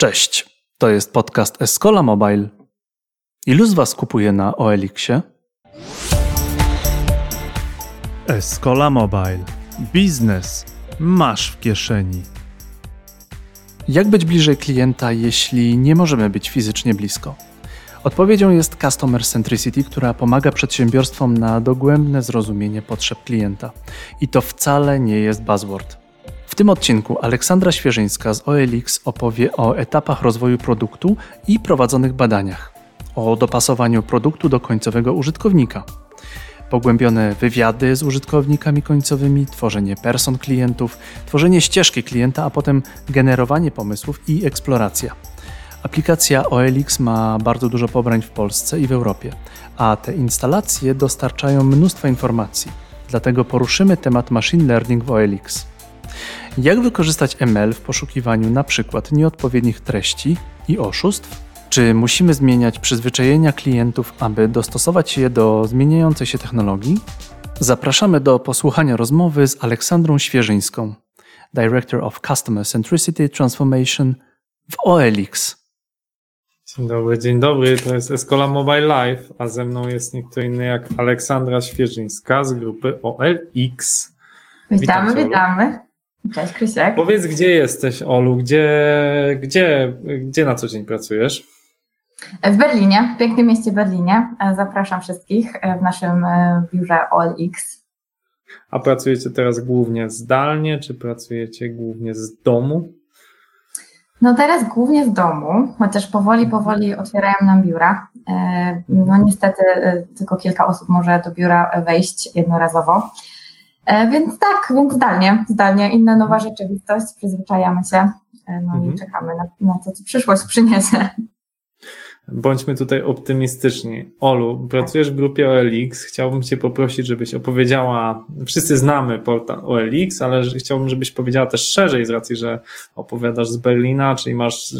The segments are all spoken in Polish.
Cześć, to jest podcast Escola Mobile. Ilu z Was kupuje na OLX-ie? Escola Mobile. Biznes masz w kieszeni. Jak być bliżej klienta, jeśli nie możemy być fizycznie blisko? Odpowiedzią jest Customer Centricity, która pomaga przedsiębiorstwom na dogłębne zrozumienie potrzeb klienta. I to wcale nie jest buzzword. Tym odcinku Aleksandra Świeżyńska z OLX opowie o etapach rozwoju produktu i prowadzonych badaniach, o dopasowaniu produktu do końcowego użytkownika, pogłębione wywiady z użytkownikami końcowymi, tworzenie person klientów, tworzenie ścieżki klienta, a potem generowanie pomysłów i eksploracja. Aplikacja OLX ma bardzo dużo pobrań w Polsce i w Europie, a te instalacje dostarczają mnóstwo informacji. Dlatego poruszymy temat machine learning w OLX. Jak wykorzystać ML w poszukiwaniu na przykład nieodpowiednich treści i oszustw? Czy musimy zmieniać przyzwyczajenia klientów, aby dostosować je do zmieniającej się technologii? Zapraszamy do posłuchania rozmowy z Aleksandrą Świeżyńską, Director of Customer Centricity Transformation w OLX. Dzień dobry, dzień dobry. To jest Escola Mobile Live, a ze mną jest nikt inny jak Aleksandra Świeżyńska z grupy OLX. Witamy, Witam witamy. Cześć Krysiek. Powiedz, gdzie jesteś, Olu? Gdzie, gdzie, gdzie na co dzień pracujesz? W Berlinie, w pięknym mieście Berlinie. Zapraszam wszystkich w naszym e, biurze OLX. A pracujecie teraz głównie zdalnie, czy pracujecie głównie z domu? No teraz głównie z domu, chociaż powoli, powoli otwierają nam biura. E, no niestety e, tylko kilka osób może do biura wejść jednorazowo. E, więc tak, więc zdalnie, zdalnie, inna nowa rzeczywistość, przyzwyczajamy się, e, no mhm. i czekamy na, na to, co przyszłość przyniesie. Bądźmy tutaj optymistyczni. Olu, pracujesz w grupie OLX. Chciałbym Cię poprosić, żebyś opowiedziała. Wszyscy znamy portal OLX, ale chciałbym, żebyś powiedziała też szerzej, z racji, że opowiadasz z Berlina, czyli masz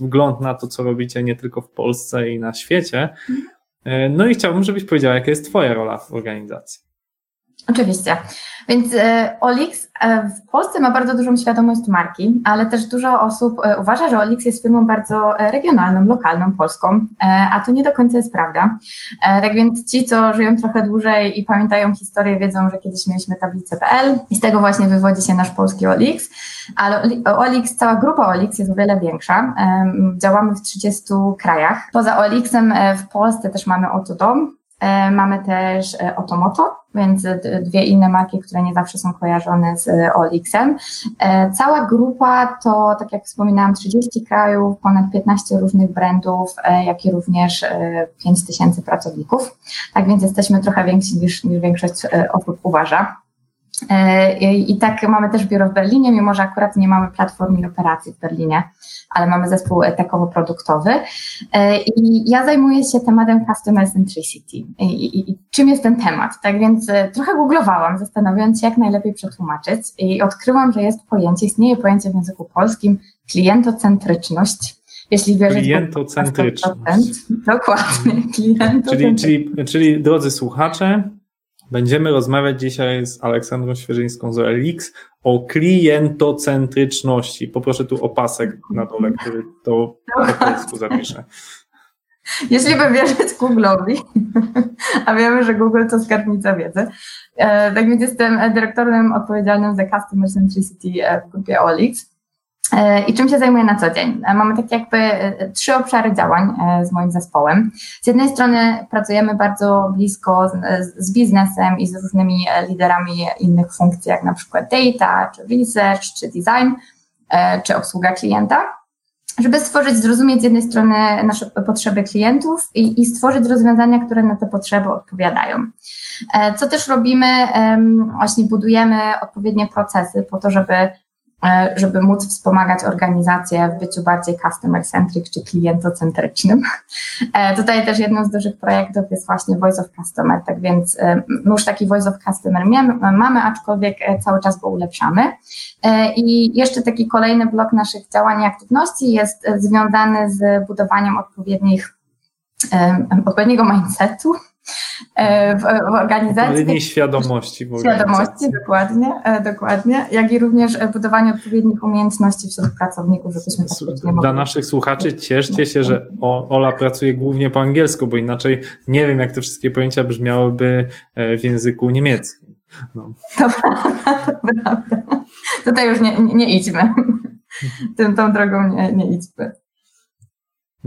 wgląd na to, co robicie nie tylko w Polsce i na świecie. Mhm. E, no i chciałbym, żebyś powiedziała, jaka jest Twoja rola w organizacji. Oczywiście. Więc e, Olix e, w Polsce ma bardzo dużą świadomość marki, ale też dużo osób e, uważa, że Olix jest firmą bardzo regionalną, lokalną, polską, a to nie do końca jest prawda. Tak więc ci, co żyją trochę dłużej i pamiętają historię, wiedzą, że kiedyś mieliśmy tablicę.pl i z tego właśnie wywodzi się nasz polski Olix, ale Olix, cała grupa Olix jest o wiele większa. Działamy w 30 krajach. Poza Olixem w Polsce też mamy Otodom, mamy też Otomoto, więc dwie inne marki, które nie zawsze są kojarzone z e, Olixem. E, cała grupa to, tak jak wspominałam, 30 krajów, ponad 15 różnych brandów, e, jak i również 5 tysięcy pracowników. Tak więc jesteśmy trochę więksi niż, niż większość osób uważa. I tak mamy też biuro w Berlinie, mimo że akurat nie mamy platformy operacji w Berlinie ale mamy zespół tekowo-produktowy. E, I ja zajmuję się tematem Customer Centricity. I, i, I, czym jest ten temat? Tak więc e, trochę googlowałam, zastanawiając się, jak najlepiej przetłumaczyć i odkryłam, że jest pojęcie, istnieje pojęcie w języku polskim klientocentryczność. Jeśli wierzyć klientocentryczność. Dokładnie, klientocentryczność. Czyli, czyli, czyli drodzy słuchacze, Będziemy rozmawiać dzisiaj z Aleksandrą Świeżyńską z OLX o klientocentryczności. Poproszę tu opasek na dole, który to po polsku zapisze. Jeśli by wierzyć Google'owi, a wiemy, że Google to skarbnica wiedzy, e, tak więc jestem dyrektorem odpowiedzialnym za Customer Centricity w grupie OLX. E, I czym się zajmuję na co dzień? E, mamy tak jakby e, trzy obszary działań z moim zespołem. Z jednej strony pracujemy bardzo blisko z, z biznesem i z różnymi liderami innych funkcji, jak na przykład data, czy research, czy design, czy obsługa klienta, żeby stworzyć, zrozumieć z jednej strony nasze potrzeby klientów i, i stworzyć rozwiązania, które na te potrzeby odpowiadają. Co też robimy? Właśnie budujemy odpowiednie procesy po to, żeby żeby móc wspomagać organizację w byciu bardziej customer-centric czy klientocentrycznym. E, tutaj też jednym z dużych projektów jest właśnie Voice of Customer, tak więc e, już taki Voice of Customer mamy, aczkolwiek cały czas go ulepszamy. I jeszcze taki kolejny blok naszych działań i aktywności jest związany z budowaniem odpowiednich, odpowiedniego mindsetu, w, w organizacji. Odpowiedniej świadomości. W świadomości, dokładnie, dokładnie, jak i również budowanie odpowiednich umiejętności wśród pracowników, żebyśmy Dla mogli... naszych słuchaczy cieszcie się, że Ola pracuje głównie po angielsku, bo inaczej nie wiem, jak te wszystkie pojęcia brzmiałyby w języku niemieckim. No. To prawda. Tutaj już nie, nie idźmy. Tym, tą drogą nie, nie idźmy.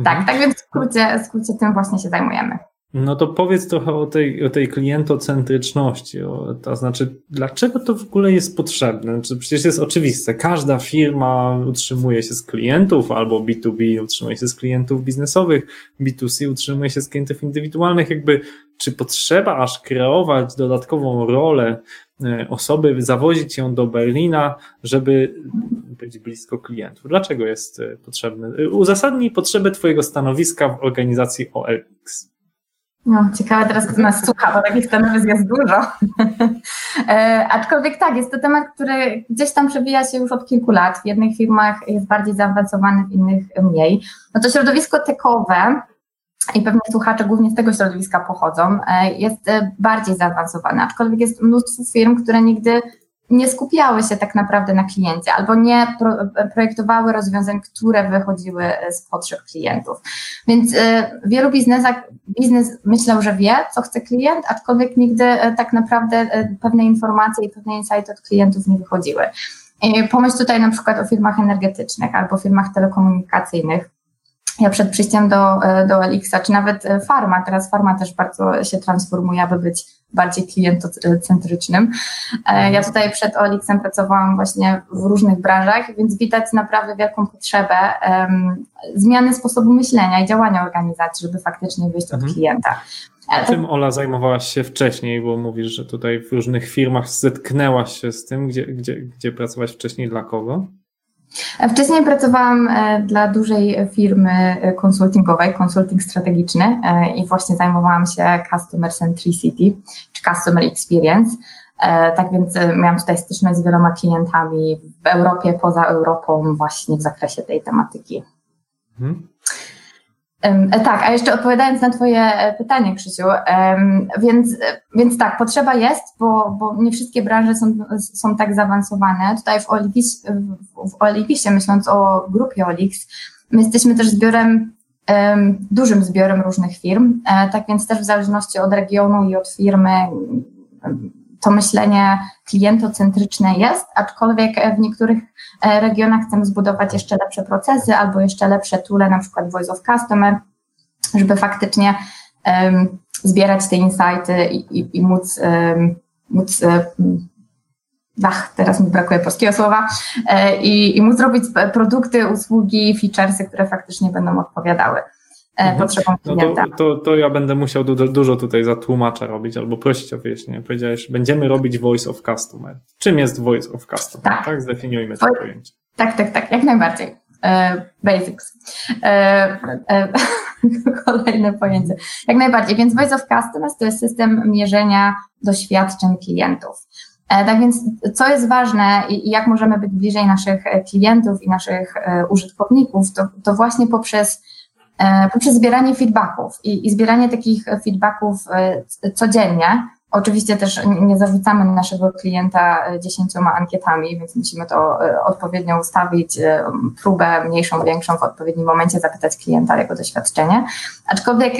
Tak, mhm. tak więc w skrócie, w skrócie tym właśnie się zajmujemy. No to powiedz trochę o tej, o tej klientocentryczności, o, to znaczy, dlaczego to w ogóle jest potrzebne? Znaczy, przecież jest oczywiste, każda firma utrzymuje się z klientów, albo B2B utrzymuje się z klientów biznesowych, B2C utrzymuje się z klientów indywidualnych, jakby, czy potrzeba aż kreować dodatkową rolę e, osoby, zawozić ją do Berlina, żeby być blisko klientów? Dlaczego jest e, potrzebne? Uzasadnij potrzebę Twojego stanowiska w organizacji OLX. No, ciekawe teraz, kto nas słucha, bo takich stanowisk jest dużo. e, aczkolwiek tak, jest to temat, który gdzieś tam przewija się już od kilku lat. W jednych firmach jest bardziej zaawansowany, w innych mniej. No to środowisko tekowe, i pewnie słuchacze głównie z tego środowiska pochodzą, e, jest e, bardziej zaawansowane, aczkolwiek jest mnóstwo firm, które nigdy nie skupiały się tak naprawdę na kliencie albo nie pro, projektowały rozwiązań, które wychodziły z potrzeb klientów. Więc y, wielu biznesach, biznes myślał, że wie, co chce klient, aczkolwiek nigdy y, tak naprawdę y, pewne informacje i pewne insighty od klientów nie wychodziły. Pomyśl tutaj na przykład o firmach energetycznych albo firmach telekomunikacyjnych. Ja przed przyjściem do, do Elixa, czy nawet Farma, teraz Farma też bardzo się transformuje, aby być bardziej klientocentrycznym. E, ja tutaj przed Olixem pracowałam właśnie w różnych branżach, więc widać naprawdę wielką potrzebę um, zmiany sposobu myślenia i działania organizacji, żeby faktycznie wyjść mhm. od klienta. A czym Ola zajmowałaś się wcześniej, bo mówisz, że tutaj w różnych firmach zetknęłaś się z tym, gdzie, gdzie, gdzie pracowałaś wcześniej, dla kogo? Wcześniej pracowałam e, dla dużej firmy e, konsultingowej, konsulting strategiczny e, i właśnie zajmowałam się Customer Centricity czy Customer Experience. Tak więc miałam tutaj styczność z wieloma klientami w Europie, poza Europą, właśnie w zakresie tej tematyki. Mhm. E, tak, a jeszcze odpowiadając na Twoje e, pytanie, Krzysiu, więc, więc tak, potrzeba jest, bo, bo nie wszystkie branże są, są tak zaawansowane. Tutaj w Olipis, w Olipisie, myśląc o grupie Olix, my jesteśmy też zbiorem, dużym zbiorem różnych firm, e, tak więc też w zależności od regionu i od firmy to myślenie klientocentryczne jest, aczkolwiek w niektórych e, regionach chcemy zbudować jeszcze lepsze procesy albo jeszcze lepsze toole, na przykład Voice of Customer, żeby faktycznie um, zbierać te insighty i, i, i móc, um, móc um, ach, teraz mi brakuje polskiego słowa, i, i móc robić produkty, usługi, featuresy, które faktycznie będą odpowiadały. E, mhm. potrzebom klienta. No to, to, to, ja będę musiał du dużo tutaj za tłumacza robić albo prosić o wyjaśnienie. Powiedziałeś, będziemy robić Voice of Customer. Czym jest Voice of Customer? Tak, tak? zdefiniujmy to pojęcie. Tak, tak, tak, jak najbardziej. E, basics. E, e, kolejne pojęcie. Jak najbardziej. Więc Voice of Customer to jest system mierzenia doświadczeń klientów. Tak więc, co jest ważne i, jak możemy być bliżej naszych klientów i naszych użytkowników, to, to właśnie poprzez poprzez zbieranie feedbacków i, i zbieranie takich feedbacków e, codziennie. Oczywiście też nie zawracamy naszego klienta e, dziesięcioma ankietami, więc musimy to odpowiednio ustawić, próbę mniejszą, większą w odpowiednim momencie zapytać klienta o jego doświadczenie. Aczkolwiek,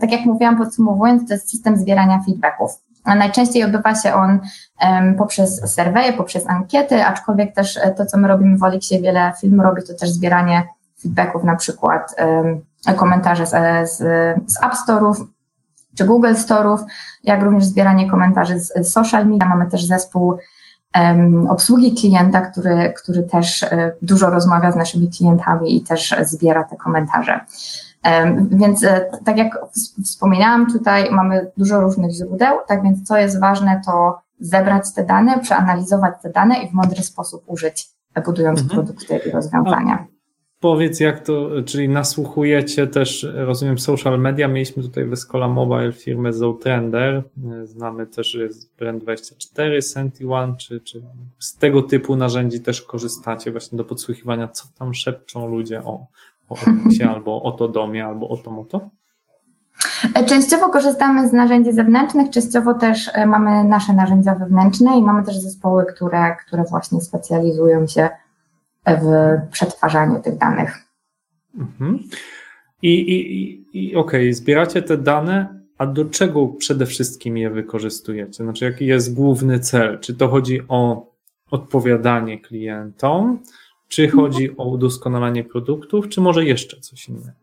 tak jak mówiłam podsumowując, to jest system zbierania feedbacków. Najczęściej odbywa się on poprzez serweje, poprzez ankiety, aczkolwiek też to, co my robimy w Olixie, wiele film robi, to też zbieranie feedbacków, na przykład komentarze z, z, z App Store'ów czy Google Store'ów, jak również zbieranie komentarzy z, z social media. Mamy też zespół um, obsługi klienta, który, który też e, dużo rozmawia z naszymi klientami i też zbiera te komentarze. Więc e, tak jak wspominałam, tutaj mamy dużo różnych źródeł, tak więc co jest ważne, to zebrać te dane, przeanalizować te dane i w mądry sposób użyć, budując mhm. produkty i rozwiązania. Powiedz jak to, czyli nasłuchujecie też, rozumiem, social media. Mieliśmy tutaj w Escola Mobile firmę Zoutrender. Znamy też, że jest Brand24, Senti One, czy, czy z tego typu narzędzi też korzystacie właśnie do podsłuchiwania, co tam szepczą ludzie o, o albo o to domie, albo o to moto? Częściowo korzystamy z narzędzi zewnętrznych, częściowo też mamy nasze narzędzia wewnętrzne i mamy też zespoły, które, które właśnie specjalizują się w przetwarzaniu tych danych. Mhm. I, i, i okej, okay, zbieracie te dane, a do czego przede wszystkim je wykorzystujecie? Znaczy, jaki jest główny cel? Czy to chodzi o odpowiadanie klientom, czy chodzi o udoskonalanie produktów, czy może jeszcze coś innego?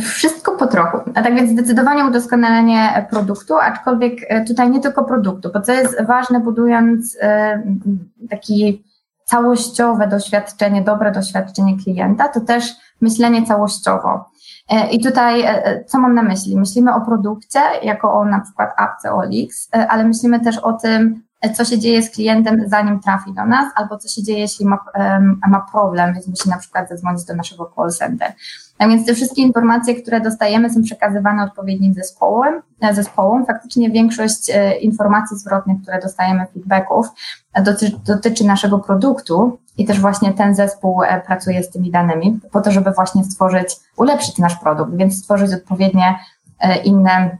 Wszystko po trochu. A tak więc zdecydowanie udoskonalenie produktu, aczkolwiek e, tutaj nie tylko produktu, bo co jest ważne, budując e, taki całościowe doświadczenie, dobre doświadczenie klienta, to też myślenie całościowo. E, I tutaj co mam na myśli? Myślimy o produkcie jako o na przykład apce OLX, ale myślimy też o tym, co się dzieje z klientem, zanim trafi do nas, albo co się dzieje, jeśli ma, ma problem, więc musi na przykład zadzwonić do naszego call center. A więc te wszystkie informacje, które dostajemy, są przekazywane odpowiednim zespołem, e, zespołom. Faktycznie większość e, informacji zwrotnych, które dostajemy, feedbacków, e, dotyczy, dotyczy naszego produktu i też właśnie ten zespół pracuje z tymi danymi po to, żeby właśnie stworzyć, ulepszyć nasz produkt, więc stworzyć odpowiednie inne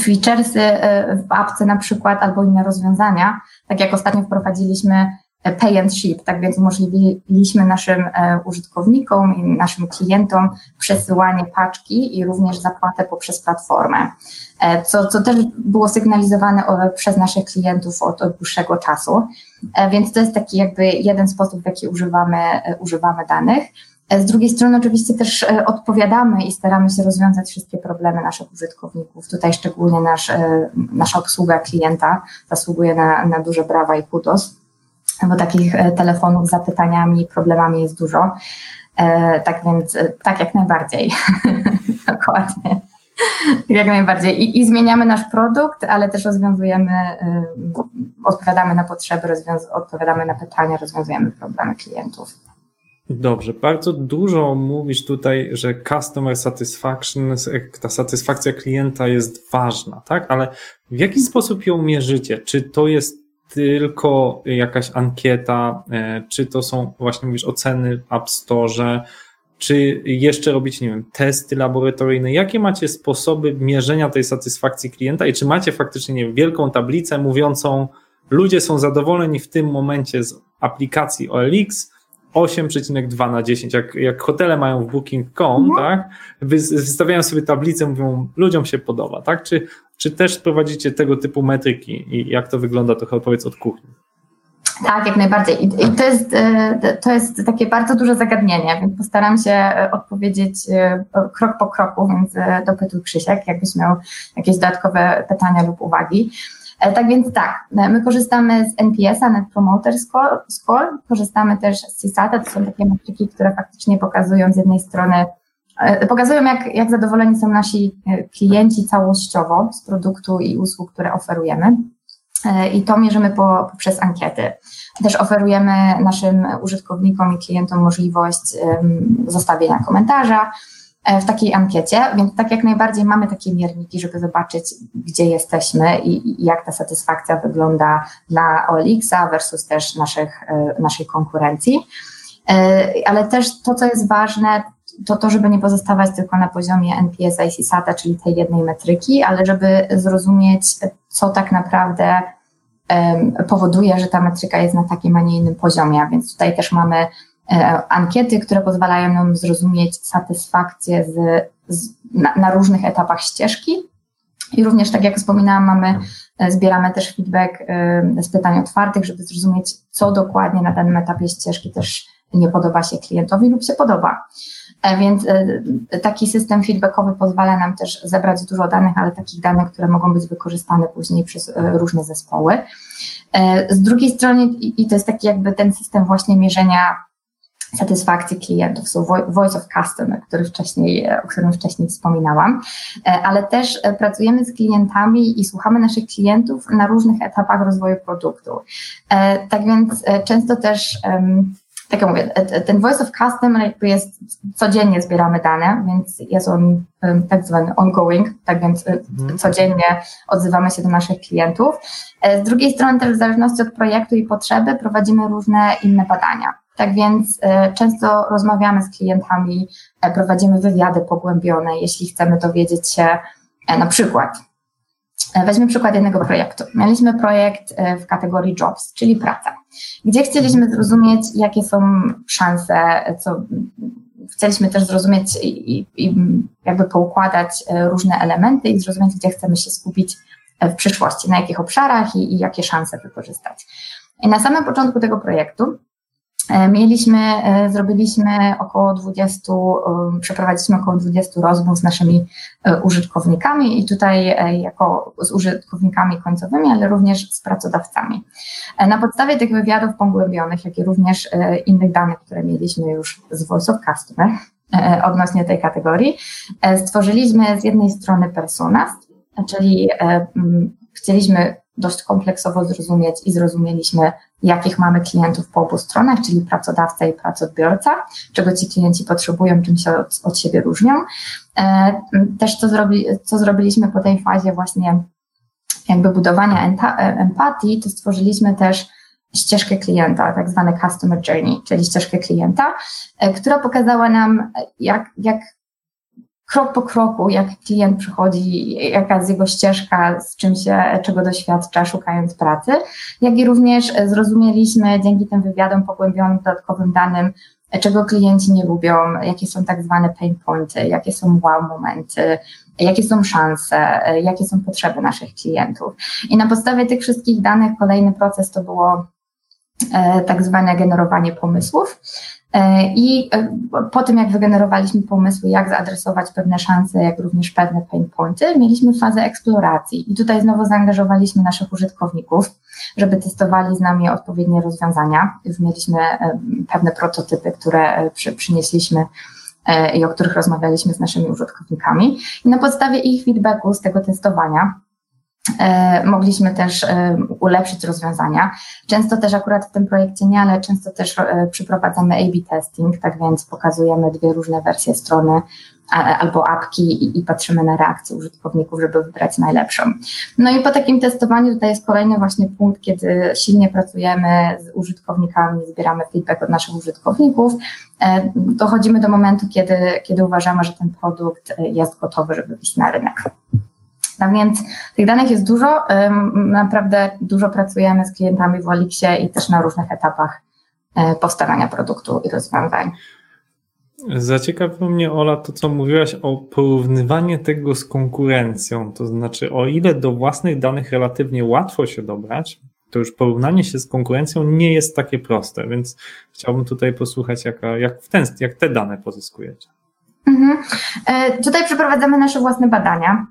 featuresy w apce na przykład albo inne rozwiązania. Tak jak ostatnio wprowadziliśmy pay and ship, tak więc umożliwiliśmy naszym e, użytkownikom i naszym klientom przesyłanie paczki i również zapłatę poprzez platformę, e, co, co też było sygnalizowane przez naszych klientów od, od dłuższego czasu, e, więc to jest taki jakby jeden sposób, w jaki używamy, używamy danych. Z drugiej strony oczywiście też odpowiadamy i staramy się rozwiązać wszystkie problemy naszych użytkowników. Tutaj szczególnie nasz, nasza obsługa klienta zasługuje na, na duże brawa i kudos bo takich e, telefonów z zapytaniami, problemami jest dużo. E, tak więc, e, tak jak najbardziej. Dokładnie. Jak najbardziej. I, I, zmieniamy nasz produkt, ale też rozwiązujemy, odpowiadamy na potrzeby, odpowiadamy na pytania, rozwiązujemy problemy klientów. Dobrze, bardzo dużo mówisz tutaj, że customer satisfaction, ta satysfakcja klienta jest ważna, tak? Ale w jaki sposób ją mierzycie? Czy to jest tylko jakaś ankieta, e, czy to są właśnie mówisz oceny w App Store, czy jeszcze robić, nie wiem, testy laboratoryjne? Jakie macie sposoby mierzenia tej satysfakcji klienta i czy macie faktycznie, nie wiem, wielką tablicę mówiącą, ludzie są zadowoleni w tym momencie z aplikacji OLX, 8,2 na 10, jak, jak hotele mają w booking.com, mhm. tak, wystawiają sobie tablicę, mówią, ludziom się podoba, tak, czy, czy też prowadzicie tego typu metryki i jak to wygląda, trochę opowiedz od kuchni. Tak, jak najbardziej. I to jest, e, to jest takie bardzo duże zagadnienie, więc postaram się e, odpowiedzieć e, krok po kroku, więc dopytuj Krzysiek, jakbyś miał jakieś dodatkowe pytania lub uwagi. Tak więc tak, my korzystamy z NPS-a, Net Promoter Score, korzystamy też z CSAT, to są takie metryki, które faktycznie pokazują z jednej strony, e, pokazują jak, jak zadowoleni są nasi e, klienci całościowo z produktu i usług, które oferujemy. E, I to mierzymy po, poprzez ankiety. Też oferujemy naszym użytkownikom i klientom możliwość um, zostawienia komentarza, E, w takiej ankiecie, więc tak jak najbardziej mamy takie mierniki, żeby zobaczyć, gdzie jesteśmy i, i jak ta satysfakcja wygląda dla OLX-a versus też naszych, e, naszej konkurencji. E, ale też to, co jest ważne, to to, żeby nie pozostawać tylko na poziomie NPS i CSAT, czyli tej jednej metryki, ale żeby zrozumieć, co tak naprawdę powoduje, że ta metryka jest na takim, a nie innym poziomie. Więc tutaj też mamy E, ankiety, które pozwalają nam zrozumieć satysfakcję z, z, na, na, różnych etapach ścieżki. I również, tak jak wspominałam, mamy, e, zbieramy też feedback e, z pytań otwartych, żeby zrozumieć, co dokładnie na danym etapie ścieżki też nie podoba się klientowi lub się podoba. Więc taki system feedbackowy pozwala nam też zebrać dużo danych, ale takich danych, które mogą być wykorzystane później przez różne zespoły. Z drugiej strony, i to jest taki jakby ten system właśnie mierzenia satysfakcji klientów, są Voice of Customer, który wcześniej, o którym wcześniej wspominałam, e, ale też e, pracujemy z klientami i słuchamy naszych klientów na różnych etapach rozwoju produktu. E, tak więc często też tak jak mówię, ten Voice of Customer jakby jest, codziennie zbieramy dane, więc jest on tak zwany ongoing, tak więc mhm. codziennie odzywamy się do naszych klientów. Z drugiej strony też w zależności od projektu i potrzeby prowadzimy różne inne badania. Tak więc często rozmawiamy z klientami, prowadzimy wywiady pogłębione, jeśli chcemy dowiedzieć się na przykład, Weźmy przykład jednego projektu. Mieliśmy projekt w kategorii jobs, czyli praca, gdzie chcieliśmy zrozumieć, jakie są szanse, co, chcieliśmy też zrozumieć i, i jakby poukładać e, różne elementy i zrozumieć, gdzie chcemy się skupić e, w przyszłości, na jakich obszarach i, i jakie szanse wykorzystać. I na samym początku tego projektu E, mieliśmy, e, zrobiliśmy około 20, e, przeprowadziliśmy około 20 rozmów z naszymi użytkownikami i tutaj jako z użytkownikami końcowymi, ale również z pracodawcami. Na podstawie tych wywiadów pogłębionych, jak i również innych danych, które mieliśmy już z Voice of Customer odnośnie tej kategorii, stworzyliśmy z jednej strony personas, czyli chcieliśmy dość kompleksowo zrozumieć i zrozumieliśmy, jakich mamy klientów po obu stronach, czyli pracodawca i pracodbiorca, czego ci klienci potrzebują, czym się od, od siebie różnią. E, też co, zrobi, co zrobiliśmy po tej fazie właśnie jakby budowania empatii, to stworzyliśmy też ścieżkę klienta, tak zwane customer journey, czyli ścieżkę klienta, e, która pokazała nam, jak, jak krok po kroku, jak klient przychodzi, jaka jest jego ścieżka, z czym się, czego doświadcza, szukając pracy, jak i również zrozumieliśmy dzięki tym wywiadom pogłębionym dodatkowym danym, czego klienci nie lubią, jakie są tak zwane pain pointy, jakie są wow momenty, jakie są szanse, jakie są potrzeby naszych klientów. I na podstawie tych wszystkich danych kolejny proces to było e, tak zwane generowanie pomysłów. E, I e, po tym, jak wygenerowaliśmy pomysły, jak zaadresować pewne szanse, jak również pewne pain pointy, mieliśmy fazę eksploracji. I tutaj znowu zaangażowaliśmy naszych użytkowników, żeby testowali z nami odpowiednie rozwiązania. Mieliśmy e, pewne prototypy, które przy, przynieśliśmy i o których rozmawialiśmy z naszymi użytkownikami. I na podstawie ich feedbacku z tego testowania mogliśmy też e, ulepszyć rozwiązania. Często też akurat w tym projekcie nie, ale często też e, przeprowadzamy A-B testing, tak więc pokazujemy dwie różne wersje strony albo apki i, patrzymy na reakcję użytkowników, żeby wybrać najlepszą. No i po takim testowaniu tutaj jest kolejny właśnie punkt, kiedy silnie pracujemy z użytkownikami, zbieramy feedback od naszych użytkowników, dochodzimy do momentu, kiedy, kiedy uważamy, że ten produkt jest gotowy, żeby wyjść na rynek. No więc tych danych jest dużo. Naprawdę dużo pracujemy z klientami w Olixie i też na różnych etapach e, powstawania produktu i rozwiązań. Zaciekawiło mnie, Ola, to co mówiłaś o porównywaniu tego z konkurencją. To znaczy, o ile do własnych danych relatywnie łatwo się dobrać, to już porównanie się z konkurencją nie jest takie proste, więc chciałbym tutaj posłuchać, jak, jak, w ten, jak te dane pozyskujecie. Mhm. E, tutaj przeprowadzamy nasze własne badania.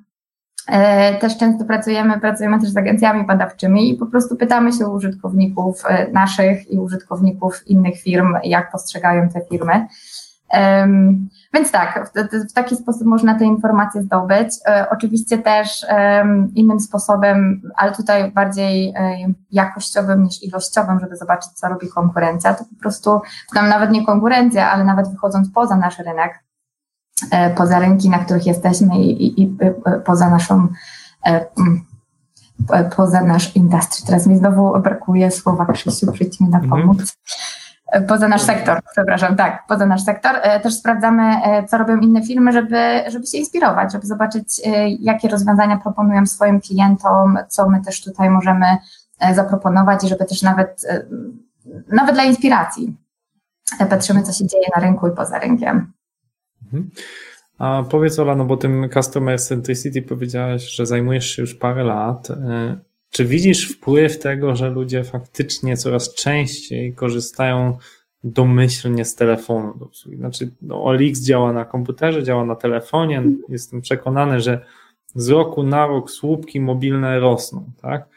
E, też często pracujemy, pracujemy też z agencjami badawczymi i po prostu pytamy się użytkowników e, naszych i użytkowników innych firm, jak postrzegają te firmy. Więc tak, w, taki sposób można te informacje zdobyć. E, oczywiście też innym sposobem, ale tutaj bardziej jakościowym niż ilościowym, żeby zobaczyć, co robi konkurencja, to po prostu, tam nawet nie konkurencja, ale nawet wychodząc poza nasz rynek, poza rynki, na których jesteśmy i, i, i e, poza naszą e, mm, poza nasz industry. Teraz mi znowu brakuje słowa Krzysiu, przyjdź mi na mhm. pomóc. Poza nasz sektor, przepraszam, tak, poza nasz sektor. Też sprawdzamy, co robią inne firmy, żeby, żeby się inspirować, żeby zobaczyć, jakie rozwiązania proponują swoim klientom, co my też tutaj możemy zaproponować i żeby też nawet, nawet dla inspiracji patrzymy, co się dzieje na rynku i poza rynkiem. Mhm. A powiedz Ola, no bo tym Customer Centricity powiedziałeś, że zajmujesz się już parę lat. E, czy widzisz wpływ tego, że ludzie faktycznie coraz częściej korzystają domyślnie z telefonu do obsługi? Znaczy, no, OLX działa na komputerze, działa na telefonie. Jestem przekonany, że z roku na rok słupki mobilne rosną, tak?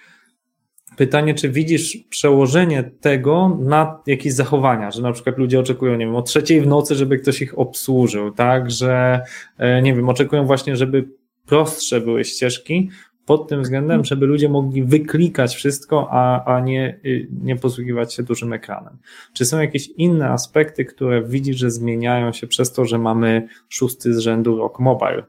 Pytanie, czy widzisz przełożenie tego na jakieś zachowania, że na przykład ludzie oczekują, nie wiem, o trzeciej w nocy, żeby ktoś ich obsłużył, tak, że, e, nie wiem, oczekują właśnie, żeby prostsze były ścieżki, pod tym względem, żeby ludzie mogli wyklikać wszystko, a, a nie, y, nie posługiwać się dużym ekranem. Czy są jakieś inne aspekty, które widzisz, że zmieniają się przez to, że mamy szósty z rzędu rok mobile?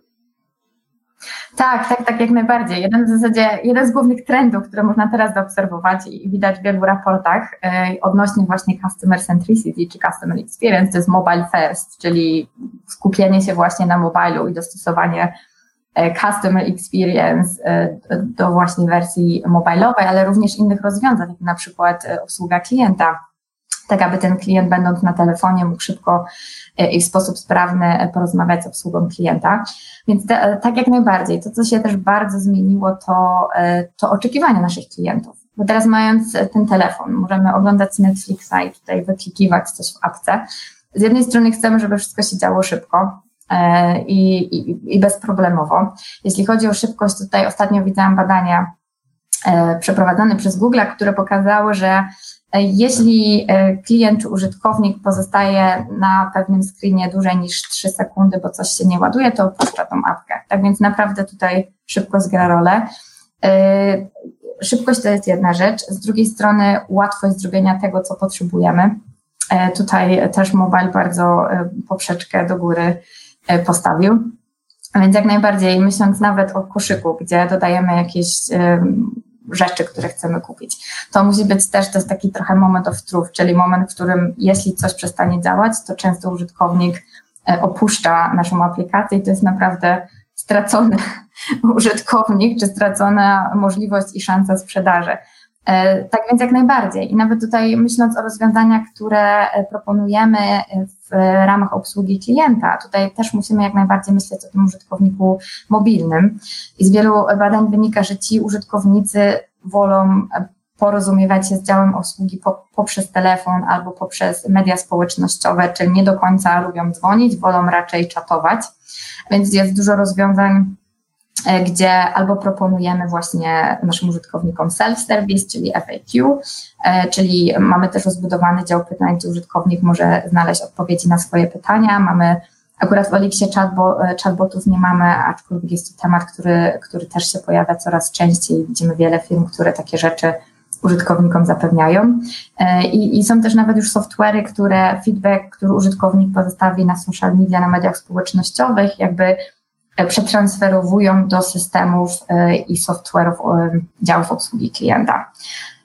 Tak, tak, tak, jak najbardziej. Jeden w zasadzie, jeden z głównych trendów, które można teraz zaobserwować i widać w wielu raportach yy, odnośnie właśnie customer centricity czy customer experience, to jest mobile first, czyli skupienie się właśnie na mobilu i dostosowanie e, customer experience e, do właśnie wersji mobilowej, ale również innych rozwiązań, jak na przykład obsługa klienta tak aby ten klient będąc na telefonie mógł szybko e, i w sposób sprawny e, porozmawiać z obsługą klienta. Więc te, e, tak jak najbardziej. To, co się też bardzo zmieniło, to, to oczekiwania naszych klientów. Bo teraz mając ten telefon, możemy oglądać Netflixa i tutaj wyklikiwać coś w apce. Z jednej strony chcemy, żeby wszystko się działo szybko, i, i, i bezproblemowo. Jeśli chodzi o szybkość, tutaj ostatnio widziałam badania przeprowadzone przez Google, które pokazały, że jeśli e, klient czy użytkownik pozostaje na pewnym screenie dłużej niż 3 sekundy, bo coś się nie ładuje, to opuszcza tą apkę. Tak więc naprawdę tutaj szybko zgra rolę. E, szybkość to jest jedna rzecz. Z drugiej strony łatwość zrobienia tego, co potrzebujemy. E, tutaj też mobile bardzo poprzeczkę do góry postawił. Więc jak najbardziej, myśląc nawet o koszyku, gdzie dodajemy jakieś rzeczy, które chcemy kupić. To musi być też, to jest taki trochę moment of truth, czyli moment, w którym jeśli coś przestanie działać, to często użytkownik e, opuszcza naszą aplikację i to jest naprawdę stracony użytkownik, czy stracona możliwość i szansa sprzedaży. E, tak więc jak najbardziej. I nawet tutaj myśląc o rozwiązaniach, które e, proponujemy w ramach obsługi klienta, tutaj też musimy jak najbardziej myśleć o tym użytkowniku mobilnym. I z wielu badań wynika, że ci użytkownicy wolą e, porozumiewać się z działem obsługi poprzez telefon albo poprzez media społecznościowe, czyli nie do końca lubią dzwonić, wolą raczej czatować. Więc jest dużo rozwiązań E, gdzie albo proponujemy właśnie naszym użytkownikom self-service, czyli FAQ, e, czyli mamy też rozbudowany dział pytań, gdzie użytkownik może znaleźć odpowiedzi na swoje pytania. Mamy Akurat w Elixie e, chatbotów nie mamy, aczkolwiek jest to temat, który, który też się pojawia coraz częściej. Widzimy wiele firm, które takie rzeczy użytkownikom zapewniają. I, I, są też nawet już software'y, które feedback, który użytkownik pozostawi na social media, na mediach społecznościowych, jakby E, przetransferowują do systemów e, i software'ów e, działów obsługi klienta.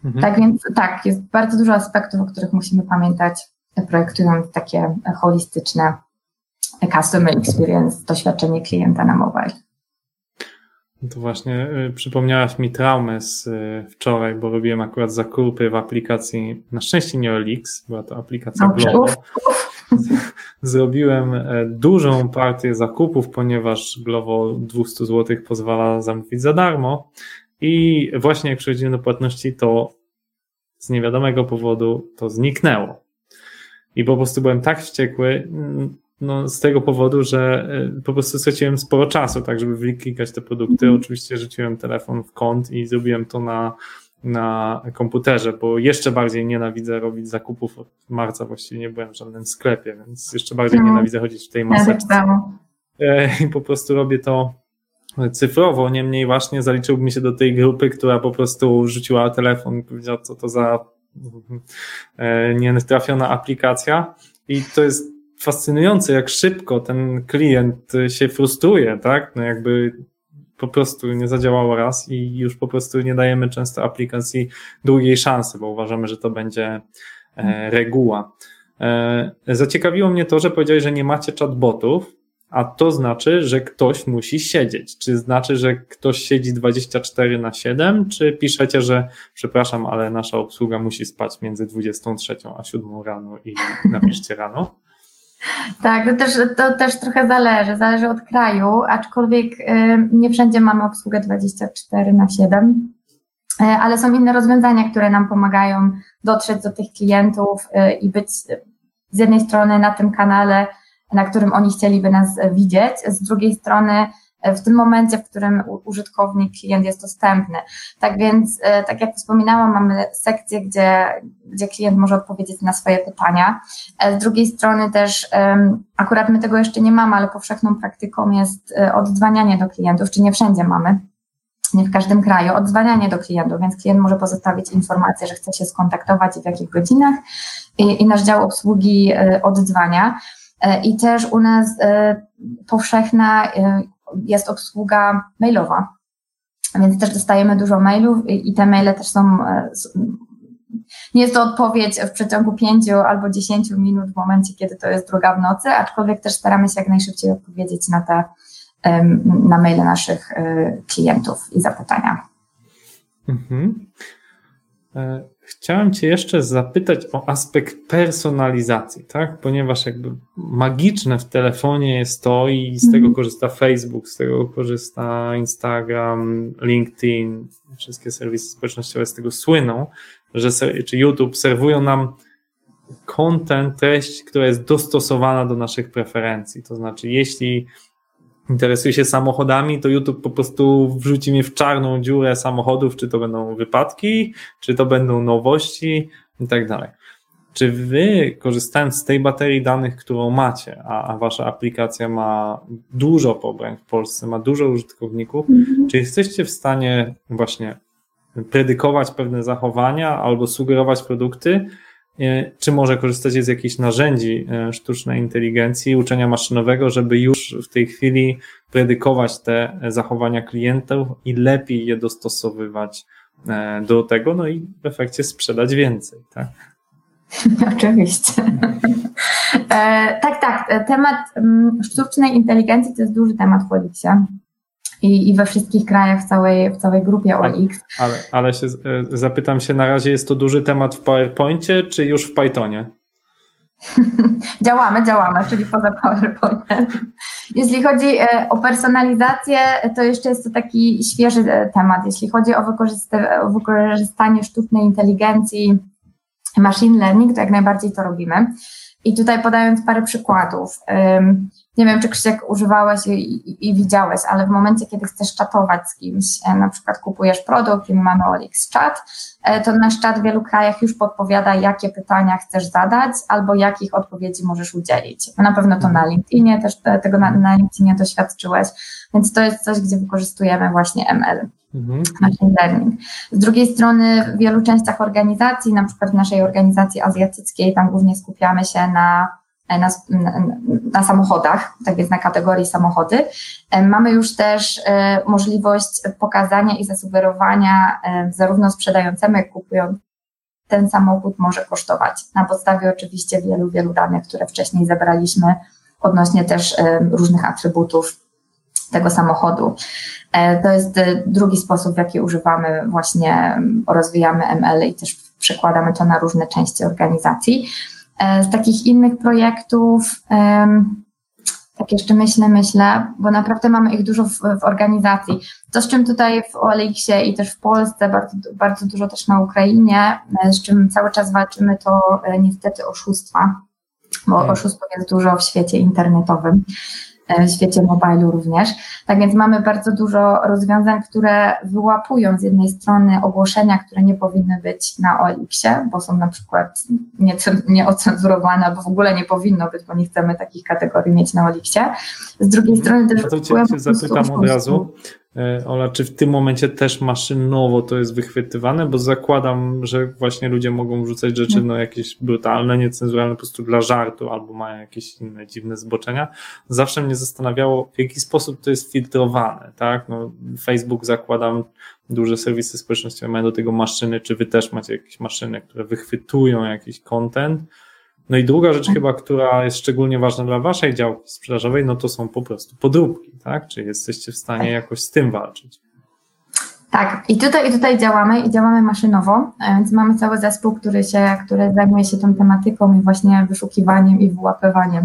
Mhm. Tak więc tak, jest bardzo dużo aspektów, o których musimy pamiętać, projektując takie holistyczne customer experience, doświadczenie klienta na mobile. No to właśnie y, przypomniałaś mi traumę z y, wczoraj, bo robiłem akurat zakupy w aplikacji, na szczęście nie Olix, była to aplikacja Glovo. Zrobiłem e, dużą partię zakupów, ponieważ Glovo 200 zł pozwala zamówić za darmo. I właśnie jak przechodziłem do płatności, to z niewiadomego powodu to zniknęło. I po prostu byłem tak wściekły, no, z tego powodu, że e, po prostu straciłem sporo czasu, tak, żeby wyklikać te produkty. Mhm. Oczywiście rzuciłem telefon w kąt i zrobiłem to na na komputerze, bo jeszcze bardziej nienawidzę robić zakupów od marca, właściwie nie byłem w żadnym sklepie, więc jeszcze bardziej no. nienawidzę chodzić w tej maseczce. E, I po prostu robię to cyfrowo, niemniej właśnie zaliczyłbym się do tej grupy, która po prostu rzuciła telefon i powiedziała, co to za e, nietrafiona aplikacja. I to jest fascynujące, jak szybko ten klient się frustruje, tak? No jakby po prostu nie zadziałało raz i już po prostu nie dajemy często aplikacji drugiej szansy, bo uważamy, że to będzie e, reguła. E, zaciekawiło mnie to, że powiedziałeś, że nie macie chatbotów, a to znaczy, że ktoś musi siedzieć. Czy znaczy, że ktoś siedzi 24 na 7, czy piszecie, że przepraszam, ale nasza obsługa musi spać między 23 a 7 rano i napiszcie rano? Tak, to też, to też trochę zależy, zależy od kraju, aczkolwiek y, nie wszędzie mamy obsługę 24 na 7, y, ale są inne rozwiązania, które nam pomagają dotrzeć do tych klientów y, i być z jednej strony na tym kanale, na którym oni chcieliby nas widzieć, z drugiej strony w tym momencie, w którym użytkownik, klient jest dostępny. Tak więc, e, tak jak wspominałam, mamy sekcję, gdzie, gdzie klient może odpowiedzieć na swoje pytania. E, z drugiej strony też, akurat my tego jeszcze nie mamy, ale powszechną praktyką jest e, odzwanianie do klientów, czy nie wszędzie mamy nie w każdym kraju, odzwanianie do klientów, więc klient może pozostawić informację, że chce się skontaktować i w jakich godzinach i, i nasz dział obsługi odzwania. I też u nas powszechna jest obsługa mailowa. Więc też dostajemy dużo mailów i te maile też są nie jest to odpowiedź w przeciągu pięciu albo dziesięciu minut w momencie, kiedy to jest druga w nocy, aczkolwiek też staramy się jak najszybciej odpowiedzieć na te na maile naszych e, klientów i zapytania. Mhm. Chciałem Cię jeszcze zapytać o aspekt personalizacji, tak? Ponieważ jakby magiczne w telefonie jest to i z tego mhm. korzysta Facebook, z tego korzysta Instagram, LinkedIn, wszystkie serwisy społecznościowe z tego słyną, że czy YouTube serwują nam content, treść, która jest dostosowana do naszych preferencji. To znaczy, jeśli interesuję się samochodami, to YouTube po prostu wrzuci mnie w czarną dziurę samochodów, czy to będą wypadki, czy to będą nowości i tak dalej. Czy wy, korzystając z tej baterii danych, którą macie, a, a wasza aplikacja ma dużo pobrań w Polsce, ma dużo użytkowników, mhm. czy jesteście w stanie właśnie predykować pewne zachowania albo sugerować produkty, czy może korzystacie z jakichś narzędzi e, sztucznej inteligencji, uczenia maszynowego, żeby już w tej chwili predykować te zachowania klientów i lepiej je dostosowywać e, do tego, no i w efekcie sprzedać więcej, tak? Oczywiście. e, tak, tak. Temat mm, sztucznej inteligencji to jest duży temat w Olixie i, i we wszystkich krajach w całej, w całej grupie OLX. Ale, ale się, e, zapytam się, na razie jest to duży temat w PowerPoincie, czy już w Pythonie? działamy, działamy, czyli poza PowerPointem. Jeśli chodzi e, o personalizację, to jeszcze jest to taki świeży e, temat. Jeśli chodzi o wykorzystanie sztucznej inteligencji, machine learning, to jak najbardziej to robimy. I tutaj podając parę przykładów. Nie wiem, czy Krzysiek używałeś i, i, i, widziałeś, ale w momencie, kiedy chcesz czatować z kimś, e, na przykład kupujesz produkt i mamy OLX Chat, e, to nasz czat w wielu krajach już podpowiada, jakie pytania chcesz zadać albo jakich odpowiedzi możesz udzielić. Na pewno to na LinkedInie, też tego na, na LinkedInie doświadczyłeś, więc to jest coś, gdzie wykorzystujemy właśnie ML. Mhm. Machine learning. Z drugiej strony w wielu częściach organizacji, na przykład w naszej organizacji azjatyckiej, tam głównie skupiamy się na na, na, na, samochodach, tak więc na kategorii samochody. E, mamy już też e, możliwość pokazania i zasugerowania e, zarówno sprzedającemu, jak kupującemu ten samochód może kosztować. Na podstawie oczywiście wielu, wielu danych, które wcześniej zebraliśmy odnośnie też różnych atrybutów tego samochodu. To jest drugi sposób, w jaki używamy właśnie, rozwijamy ML i też przekładamy to na różne części organizacji. E, z takich innych projektów, tak jeszcze myślę, myślę, bo naprawdę mamy ich dużo w, w organizacji. To, z czym tutaj w OLX-ie i też w Polsce, bardzo, bardzo dużo też na Ukrainie, e, z czym cały czas walczymy, to e, niestety oszustwa, bo mhm. oszustwo jest dużo w świecie internetowim. E, w świecie mobilu również. Tak więc mamy bardzo dużo rozwiązań, które wyłapują z jednej strony ogłoszenia, które nie powinny być na OLX-ie, bo są na przykład nieocenzurowane, albo w ogóle nie powinno być, bo nie chcemy takich kategorii mieć na OLX-ie. Z drugiej strony też... A to cię, cię zapytam od razu, Ola, czy w tym momencie też maszynowo to jest wychwytywane? Bo zakładam, że właśnie ludzie mogą wrzucać rzeczy no, jakieś brutalne, niecenzuralne po prostu dla żartu albo mają jakieś inne dziwne zboczenia. Zawsze mnie zastanawiało, w jaki sposób to jest filtrowane, tak? No, Facebook zakładam, duże serwisy społecznościowe mają do tego maszyny, czy wy też macie jakieś maszyny, które wychwytują jakiś content, no i druga rzecz chyba, która jest szczególnie ważna dla waszej działki sprzedażowej, no to są po prostu podróbki, tak? Czy jesteście w stanie tak. jakoś z tym walczyć? Tak, i tutaj, i tutaj działamy i działamy maszynowo, więc mamy cały zespół, który się, który zajmuje się tą tematyką i właśnie wyszukiwaniem i wyłapywaniem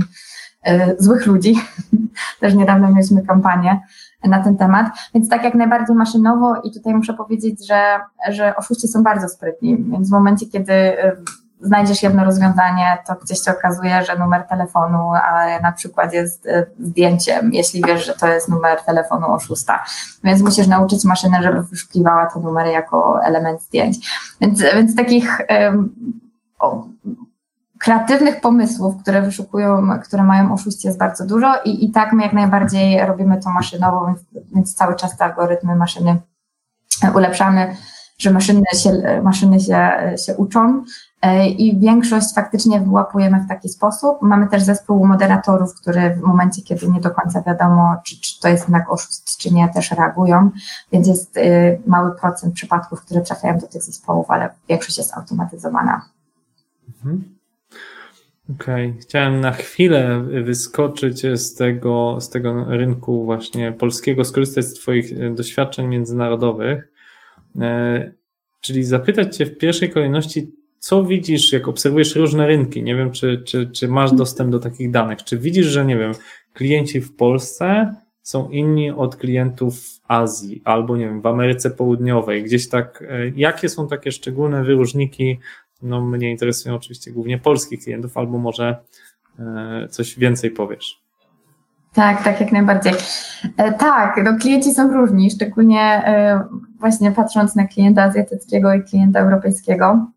y, złych ludzi. Też niedawno mieliśmy kampanię na ten temat, więc tak jak najbardziej maszynowo i tutaj muszę powiedzieć, że, że oszuści są bardzo sprytni, więc w momencie, kiedy y, znajdziesz jedno rozwiązanie, to gdzieś się okazuje, że numer telefonu a na przykład jest e, zdjęciem, jeśli wiesz, że to jest numer telefonu oszusta. Więc musisz nauczyć maszynę, żeby wyszukiwała te numery jako element zdjęć. Więc, więc takich um, o, kreatywnych pomysłów, które wyszukują, które mają oszuści jest bardzo dużo i, i tak my jak najbardziej robimy to maszynowo, więc, więc cały czas te algorytmy maszyny ulepszamy że maszyny się, maszyny się, się uczą i większość faktycznie wyłapujemy w taki sposób. Mamy też zespół moderatorów, które w momencie, kiedy nie do końca wiadomo, czy, czy to jest jednak oszust, czy nie, też reagują, więc jest mały procent przypadków, które trafiają do tych zespołów, ale większość jest automatyzowana. Mhm. Okej, okay. chciałem na chwilę wyskoczyć z tego, z tego rynku właśnie polskiego, skorzystać z Twoich e, doświadczeń międzynarodowych, e, czyli zapytać Cię w pierwszej kolejności, co widzisz, jak obserwujesz różne rynki? Nie wiem, czy, czy, czy masz dostęp do takich danych. Czy widzisz, że nie wiem, klienci w Polsce są inni od klientów w Azji albo nie wiem, w Ameryce Południowej, gdzieś tak, e, jakie są takie szczególne wyróżniki no mnie interesują oczywiście głównie polskich klientów, albo może e, coś więcej powiesz. Tak, tak, jak najbardziej. E, tak, no klienci są różni, szczególnie właśnie patrząc na klienta azjatyckiego i klienta europejskiego.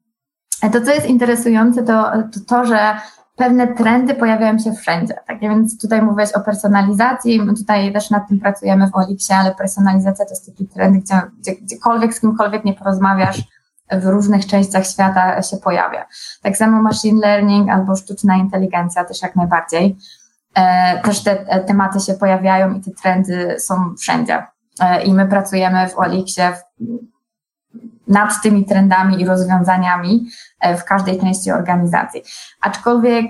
To, co jest interesujące, to to, to że pewne trendy pojawiają się wszędzie. Tak więc tutaj mówiłeś o personalizacji, my tutaj też nad tym pracujemy w Olixie, ale personalizacja to jest taki trend, gdzie, gdzie gdziekolwiek z kimkolwiek nie porozmawiasz, w różnych częściach świata się pojawia. Tak samo machine learning albo sztuczna inteligencja też jak najbardziej. E, też te e, tematy się pojawiają i te trendy są wszędzie. E, I my pracujemy w Olixie nad tymi trendami i rozwiązaniami w każdej części organizacji. Aczkolwiek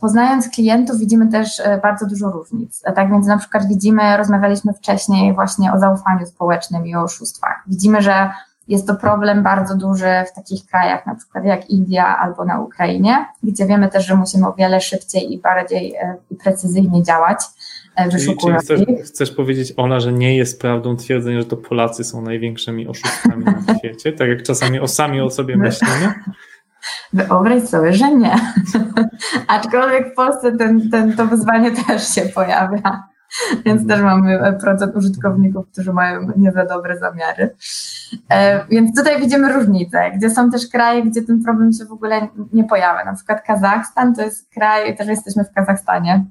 poznając klientów widzimy też bardzo dużo różnic. Tak więc na przykład widzimy, rozmawialiśmy wcześniej właśnie o zaufaniu społecznym i o oszustwach. Widzimy, że jest to problem bardzo duży w takich krajach, na przykład jak India albo na Ukrainie, gdzie wiemy też, że musimy o wiele szybciej i bardziej e, i precyzyjnie działać. E, czyli, czyli chcesz, chcesz, powiedzieć, Ola, że nie jest prawdą twierdzenie, że to Polacy są największymi oszustami na świecie, tak jak czasami o sami o sobie myślimy? Wyobraź sobie, że nie. Aczkolwiek w Polsce ten, ten, to wyzwanie też się pojawia. Więc mhm. też mamy e, procent użytkowników, którzy mają nie za dobre zamiary. E, więc tutaj widzimy różnice, gdzie są też kraje, gdzie ten problem się w ogóle nie pojawia. Na przykład Kazachstan to jest kraj, też jesteśmy w Kazachstanie,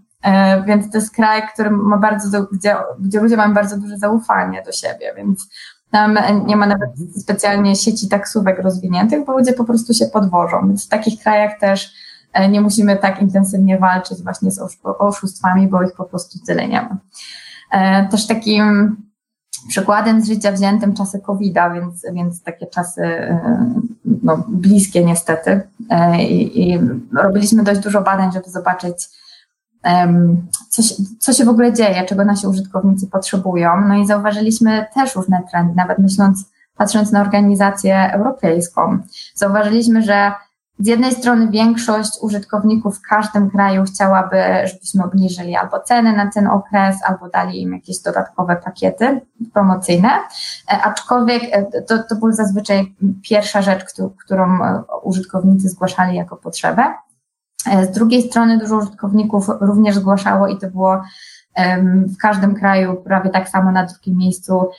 więc to jest kraj, który ma bardzo, gdzie, gdzie ludzie mają bardzo duże zaufanie do siebie, więc tam nie ma nawet specjalnie sieci taksówek rozwiniętych, bo ludzie po prostu się podwożą. Więc w takich krajach też E, nie musimy tak intensywnie walczyć właśnie z oszustwami, bo ich po prostu tyle nie ma. E, też takim przykładem z życia wziętym czasy COVID-a, więc, więc takie czasy e, no, bliskie niestety. I, I, robiliśmy dość dużo badań, żeby zobaczyć, co się, co się w ogóle dzieje, czego nasi użytkownicy potrzebują. No i zauważyliśmy też różne trendy, nawet myśląc, patrząc na organizację europejską. Zauważyliśmy, że z jednej strony większość użytkowników w każdym kraju chciałaby, żebyśmy obniżyli albo ceny na ten okres, albo dali im jakieś dodatkowe pakiety promocyjne, e, aczkolwiek e, to, to była zazwyczaj pierwsza rzecz, którą e, użytkownicy zgłaszali jako potrzebę. Z drugiej strony dużo użytkowników również zgłaszało i to było w każdym kraju prawie tak samo na drugim miejscu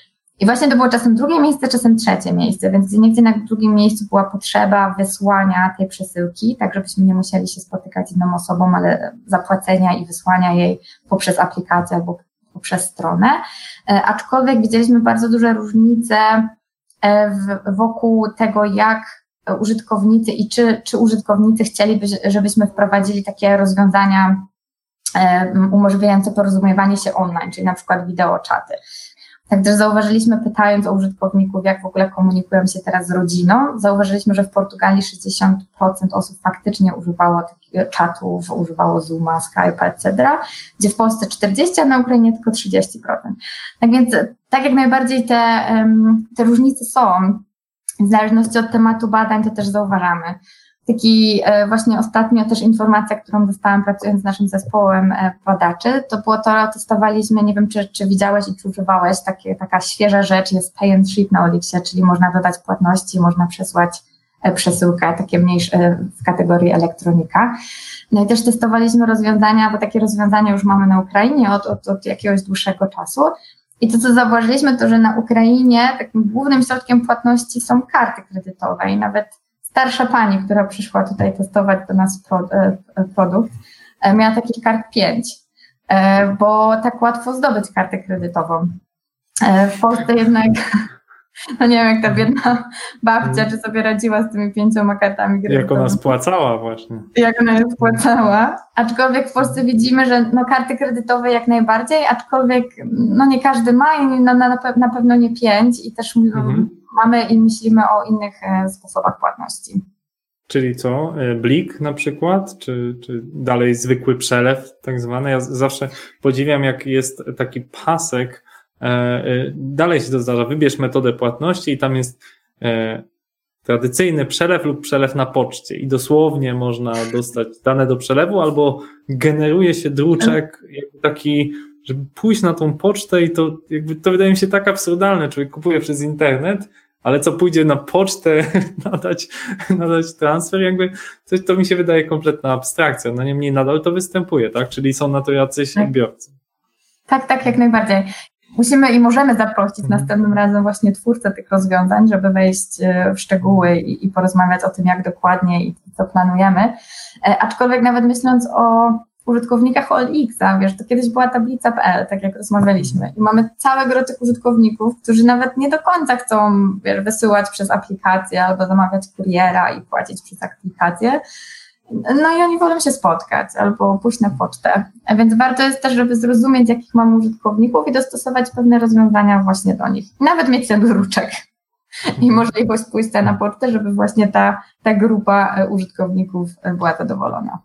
i właśnie to było czasem drugie miejsce, czasem trzecie miejsce, więc nigdzie na drugim miejscu była potrzeba wysłania tej przesyłki, tak żebyśmy nie musieli się spotykać z inną osobą, ale zapłacenia i wysłania jej poprzez aplikację albo poprzez stronę. E, aczkolwiek widzieliśmy bardzo duże różnice e, wokół tego, jak użytkownicy i czy, czy użytkownicy chcieliby, żebyśmy wprowadzili takie rozwiązania umożliwiające porozumiewanie się online, czyli na przykład wideo czaty. Tak też zauważyliśmy, pytając o użytkowników, jak w ogóle komunikują się teraz z rodziną, zauważyliśmy, że w Portugalii 60% osób faktycznie używało czatów, używało Zooma, Skype'a, etc., gdzie w Polsce 40%, a na Ukrainie tylko 30%. Tak więc tak jak najbardziej te, te różnice są. W zależności od tematu badań to też zauważamy. Taki e, właśnie ostatnio też informacja, którą dostałam pracując z naszym zespołem e, badaczy, to było to, testowaliśmy, nie wiem czy, czy widziałeś i czy używałeś, takie, taka świeża rzecz jest pay and ship na Olixie, czyli można dodać płatności, można przesłać e, przesyłkę, takie mniejsze w kategorii elektronika. No i też testowaliśmy rozwiązania, bo takie rozwiązania już mamy na Ukrainie od, od, od jakiegoś dłuższego czasu. I to, co zauważyliśmy, to, że na Ukrainie takim głównym środkiem płatności są karty kredytowe i nawet starsza pani, która przyszła tutaj testować do nas e, produkt, e, miała takich kart pięć, e, bo tak łatwo zdobyć kartę kredytową. W Polsce jednak No nie wiem, jak ta biedna babcia, mm. czy sobie radziła z tymi pięcioma kartami kredytowymi. Jak ona spłacała właśnie. Jak ona je spłacała. Aczkolwiek w Polsce widzimy, że no karty kredytowe jak najbardziej, aczkolwiek no nie każdy ma i na, na, na pewno nie pięć i też mhm. mamy i myślimy o innych e, sposobach płatności. Czyli co? E, blik na przykład, czy, czy dalej zwykły przelew tak zwany? Ja zawsze podziwiam, jak jest taki pasek, dalej się to zdarza, wybierz metodę płatności i tam jest tradycyjny przelew lub przelew na poczcie i dosłownie można dostać dane do przelewu albo generuje się druczek taki, żeby pójść na tą pocztę i to jakby to wydaje mi się tak absurdalne, człowiek kupuje przez internet ale co pójdzie na pocztę, nadać, nadać transfer, jakby coś to mi się wydaje kompletna abstrakcja. No niemniej nadal to występuje, tak? Czyli są na to jacyś tak. odbiorcy. Tak, tak, jak najbardziej. Musimy i możemy zaprosić mhm. następnym razem właśnie twórcę tych rozwiązań, żeby wejść e, w szczegóły i, i porozmawiać o tym, jak dokładnie i co planujemy. E, aczkolwiek nawet myśląc o użytkownikach OLX-a, wiesz, to kiedyś była tablica.pl, tak jak rozmawialiśmy i mamy całe gro tych użytkowników, którzy nawet nie do końca chcą, wiesz, wysyłać przez aplikację albo zamawiać kuriera i płacić przez aplikację, no i oni wolą się spotkać albo pójść na pocztę. Więc warto jest też, żeby zrozumieć, jakich mamy użytkowników i dostosować pewne rozwiązania właśnie do nich. Nawet mieć ten druczek i możliwość pójścia na pocztę, żeby właśnie ta, ta grupa użytkowników była zadowolona.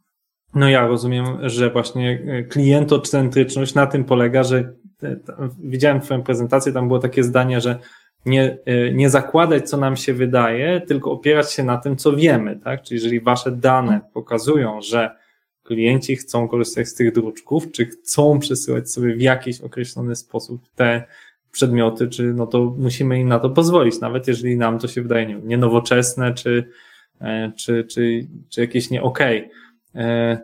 No ja rozumiem, że właśnie e, klientocentryczność na tym polega, że e, widziałem Twoją prezentację, tam było takie zdanie, że nie, e, nie zakładać, co nam się wydaje, tylko opierać się na tym, co wiemy, tak? Czyli jeżeli Wasze dane pokazują, że klienci chcą korzystać z tych druczków, czy chcą przesyłać sobie w jakiś określony sposób te przedmioty, czy no to musimy im na to pozwolić, nawet jeżeli nam to się wydaje nie, nie nowoczesne, czy, czy, czy, czy jakieś nie okej. Okay E,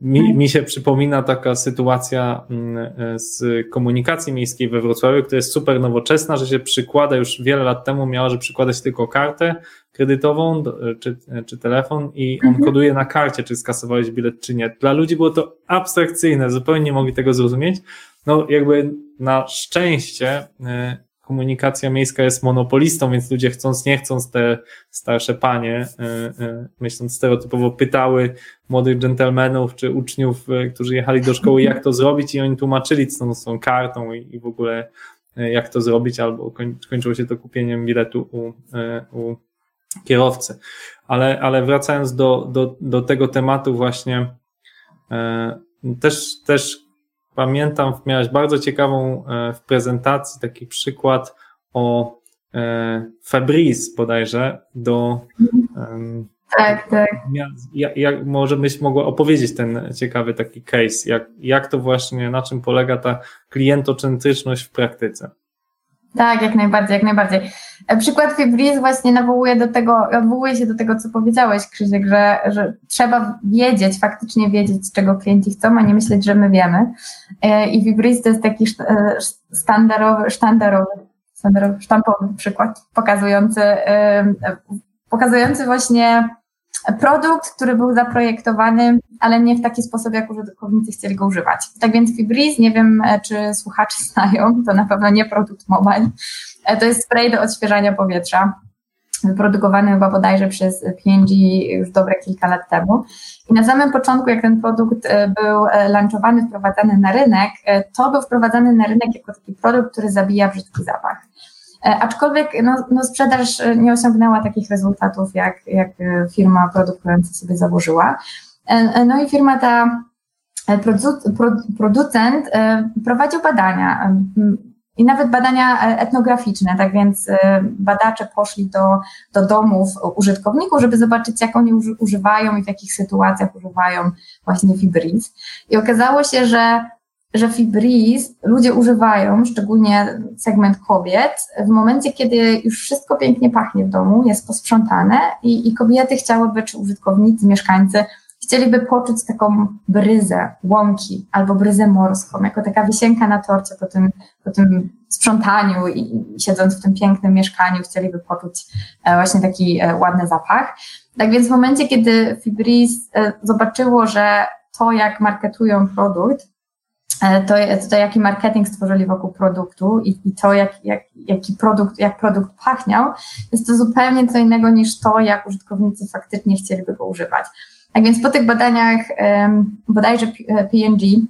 mi, mi się przypomina taka sytuacja mm, e, z komunikacji miejskiej we Wrocławiu, która jest super nowoczesna, że się przykłada już wiele lat temu miała, że przykładać tylko kartę kredytową e, czy, czy telefon i on mhm. koduje na karcie, czy skasowałeś bilet, czy nie. Dla ludzi było to abstrakcyjne, zupełnie nie mogli tego zrozumieć. No jakby na szczęście komunikacja miejska jest monopolistą, więc ludzie chcąc, nie chcąc, te starsze panie, y, y, myśląc stereotypowo, pytały młodych dżentelmenów czy uczniów, y, którzy jechali do szkoły, jak to zrobić i oni tłumaczyli tą, z tą kartą i, i w ogóle jak to zrobić, albo kończyło się to kupieniem biletu u, u kierowcy. Ale, ale wracając do, do, do tego tematu właśnie, też, też pamiętam, miałeś bardzo ciekawą e, w prezentacji taki przykład o e, Fabris bodajże do. Tak, tak. Jak, jak, może byś mogła opowiedzieć ten ciekawy taki case, jak, jak to właśnie, na czym polega ta klientocentryczność w praktyce? Tak, jak najbardziej, jak najbardziej. E, przykład Fibris właśnie nawołuje do tego, odwołuje się do tego, co powiedziałeś, Krzysiek, że, że trzeba wiedzieć, faktycznie wiedzieć, czego klienci chcą, a nie myśleć, że my wiemy. E, I Fibris to jest taki e, sztandarowy, sztandarowy, sztandarowy sztampowy przykład pokazujący, pokazujący właśnie produkt, który był zaprojektowany, ale nie w taki sposób, jak użytkownicy chcieli go używać. Tak więc Fibris, nie wiem, e, czy słuchacze znają, to na pewno nie produkt mobile, e, to jest spray do odświeżania powietrza, wyprodukowany chyba bodajże przez P&G już dobre kilka lat temu. I na samym początku, jak ten produkt e, był launchowany, wprowadzany na rynek, to był wprowadzany na rynek jako taki produkt, który zabija brzydki zapach. E, aczkolwiek no, no sprzedaż e, nie osiągnęła takich rezultatów, jak, jak e, firma produkująca sobie założyła. No i firma ta, producent prowadził badania i nawet badania etnograficzne, tak więc badacze poszli do, do domów użytkowników, żeby zobaczyć, jak oni używają i w jakich sytuacjach używają właśnie Fibris. I okazało się, że że Fibris ludzie używają, szczególnie segment kobiet, w momencie, kiedy już wszystko pięknie pachnie w domu, jest posprzątane i, i kobiety chciałyby, czy użytkownicy, mieszkańcy, chcieliby poczuć taką bryzę łąki albo bryzę morską, jako taka wisienka na torcie po tym, po tym sprzątaniu i, i siedząc w tym pięknym mieszkaniu, chcieliby poczuć e, właśnie taki e, ładny zapach. Tak więc w momencie, kiedy Fibris e, zobaczyło, że to, jak marketują produkt, to, to jaki marketing stworzyli wokół produktu i, i to, jak, jak, jaki produkt, jak produkt pachniał, jest to zupełnie co innego niż to, jak użytkownicy faktycznie chcieliby go używać. Tak więc po tych badaniach bodajże P&G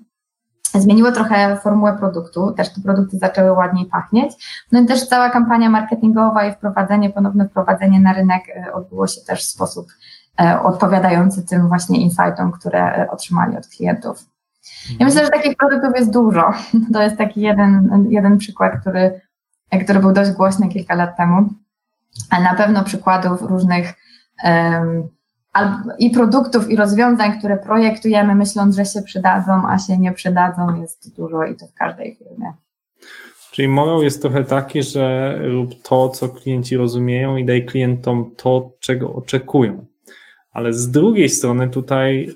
zmieniło trochę formułę produktu, też te produkty zaczęły ładniej pachnieć. No i też cała kampania marketingowa i wprowadzenie, ponowne wprowadzenie na rynek e, odbyło się też w sposób e, odpowiadający tym właśnie insightom, które e, otrzymali od klientów. Ja myślę, że takich produktów jest dużo. To jest taki jeden, jeden przykład, który, który był dość głośny kilka lat temu. A na pewno przykładów różnych um, i produktów, i rozwiązań, które projektujemy, myśląc, że się przydadzą, a się nie przydadzą, jest dużo i to w każdej firmie. Czyli morał jest trochę taki, że rób to, co klienci rozumieją i daj klientom to, czego oczekują. Ale z drugiej strony tutaj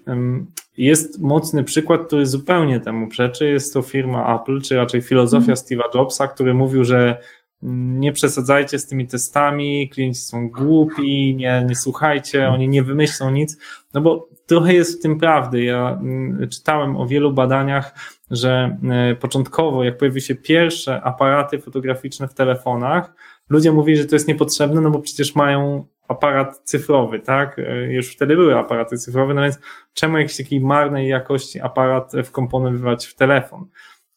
jest mocny przykład, który zupełnie temu przeczy. Jest to firma Apple, czy raczej filozofia mm. Steve'a Jobsa, który mówił, że nie przesadzajcie z tymi testami, klienci są głupi, nie, nie słuchajcie, oni nie wymyślą nic, no bo trochę jest w tym prawdy. Ja mm, czytałem o wielu badaniach, że e, początkowo, jak pojawiły się pierwsze aparaty fotograficzne w telefonach, ludzie mówili, że to jest niepotrzebne, no bo przecież mają aparat cyfrowy, tak? E, już wtedy były aparaty cyfrowe, no więc czemu jakiś taki marnej jakości aparat wkomponowywać w telefon?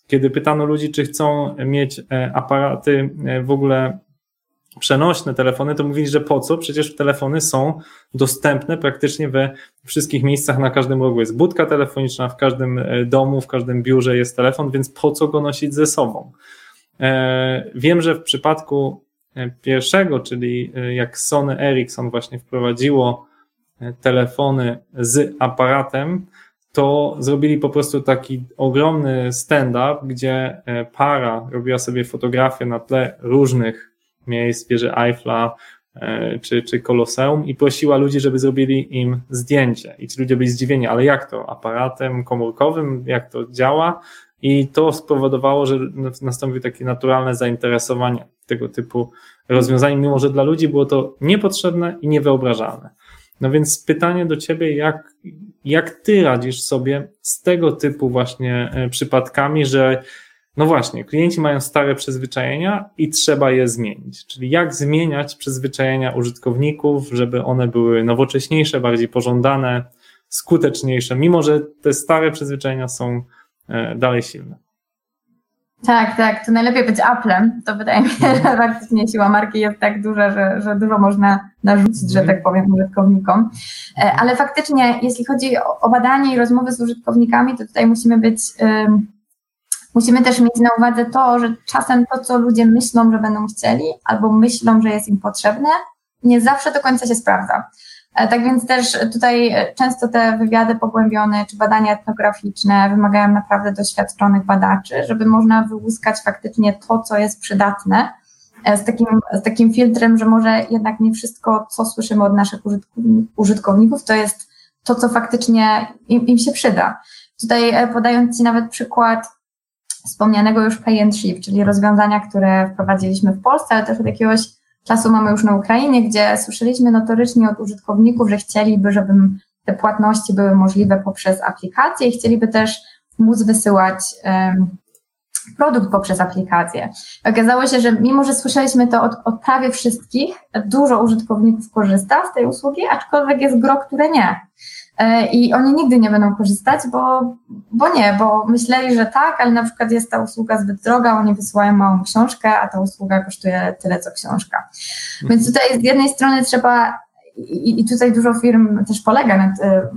Kiedy pytano ludzi, czy chcą mieć e, aparaty e, w ogóle przenośne telefony, to mówili, że po co? Przecież telefony są dostępne praktycznie we wszystkich miejscach, na każdym rogu jest budka telefoniczna, w każdym domu, w każdym biurze jest telefon, więc po co go nosić ze sobą? Wiem, że w przypadku pierwszego, czyli e, jak Sony Ericsson właśnie wprowadziło e, telefony z aparatem, to zrobili po prostu taki ogromny stand-up, gdzie e, para robiła sobie fotografię na tle różnych miejsc, wieży Eiffla czy, czy Koloseum i prosiła ludzi, żeby zrobili im zdjęcie. I ci ludzie byli zdziwieni, ale jak to? Aparatem komórkowym? Jak to działa? I to spowodowało, że nastąpiło takie naturalne zainteresowanie tego typu rozwiązaniem, mimo że dla ludzi było to niepotrzebne i niewyobrażalne. No więc pytanie do Ciebie, jak, jak Ty radzisz sobie z tego typu właśnie e, przypadkami, że no właśnie, klienci mają stare przyzwyczajenia i trzeba je zmienić. Czyli jak zmieniać przyzwyczajenia użytkowników, żeby one były nowocześniejsze, bardziej pożądane, skuteczniejsze, mimo że te stare przyzwyczajenia są dalej silne. Tak, tak, to najlepiej być Applem. To wydaje mi się, że mhm. faktycznie siła marki jest tak duża, że, że dużo można narzucić, że tak powiem, użytkownikom. E, ale faktycznie, jeśli chodzi o, badanie i rozmowy z użytkownikami, to tutaj musimy być, um, musimy też mieć na uwadze to, że czasem to, co ludzie myślą, że będą chcieli, albo myślą, że jest im potrzebne, nie zawsze do końca się sprawdza. E, tak więc też tutaj e, często te wywiady pogłębione czy badania etnograficzne wymagają naprawdę doświadczonych badaczy, żeby można wyłuskać faktycznie to, co jest przydatne, e, z takim, z takim filtrem, że może jednak nie wszystko, co słyszymy od naszych użytkowników, to jest to, co faktycznie im, im się przyda. Tutaj podając Ci nawet przykład wspomnianego już pay and ship, czyli rozwiązania, które wprowadziliśmy w Polsce, ale też od jakiegoś czasu mamy już na Ukrainie, gdzie słyszeliśmy notorycznie od użytkowników, że chcieliby, żeby te płatności były możliwe poprzez aplikację i chcieliby też móc wysyłać um, produkt poprzez aplikację. Okazało się, że mimo, że słyszeliśmy to od, od, prawie wszystkich, dużo użytkowników korzysta z tej usługi, aczkolwiek jest gro, które nie. E, I oni nigdy nie będą korzystać, bo, bo nie, bo myśleli, że tak, ale na przykład jest ta usługa zbyt droga, oni wysyłają małą książkę, a ta usługa kosztuje tyle, co książka. Mhm. Więc tutaj z jednej strony trzeba, i, i tutaj dużo firm też polega nad, e,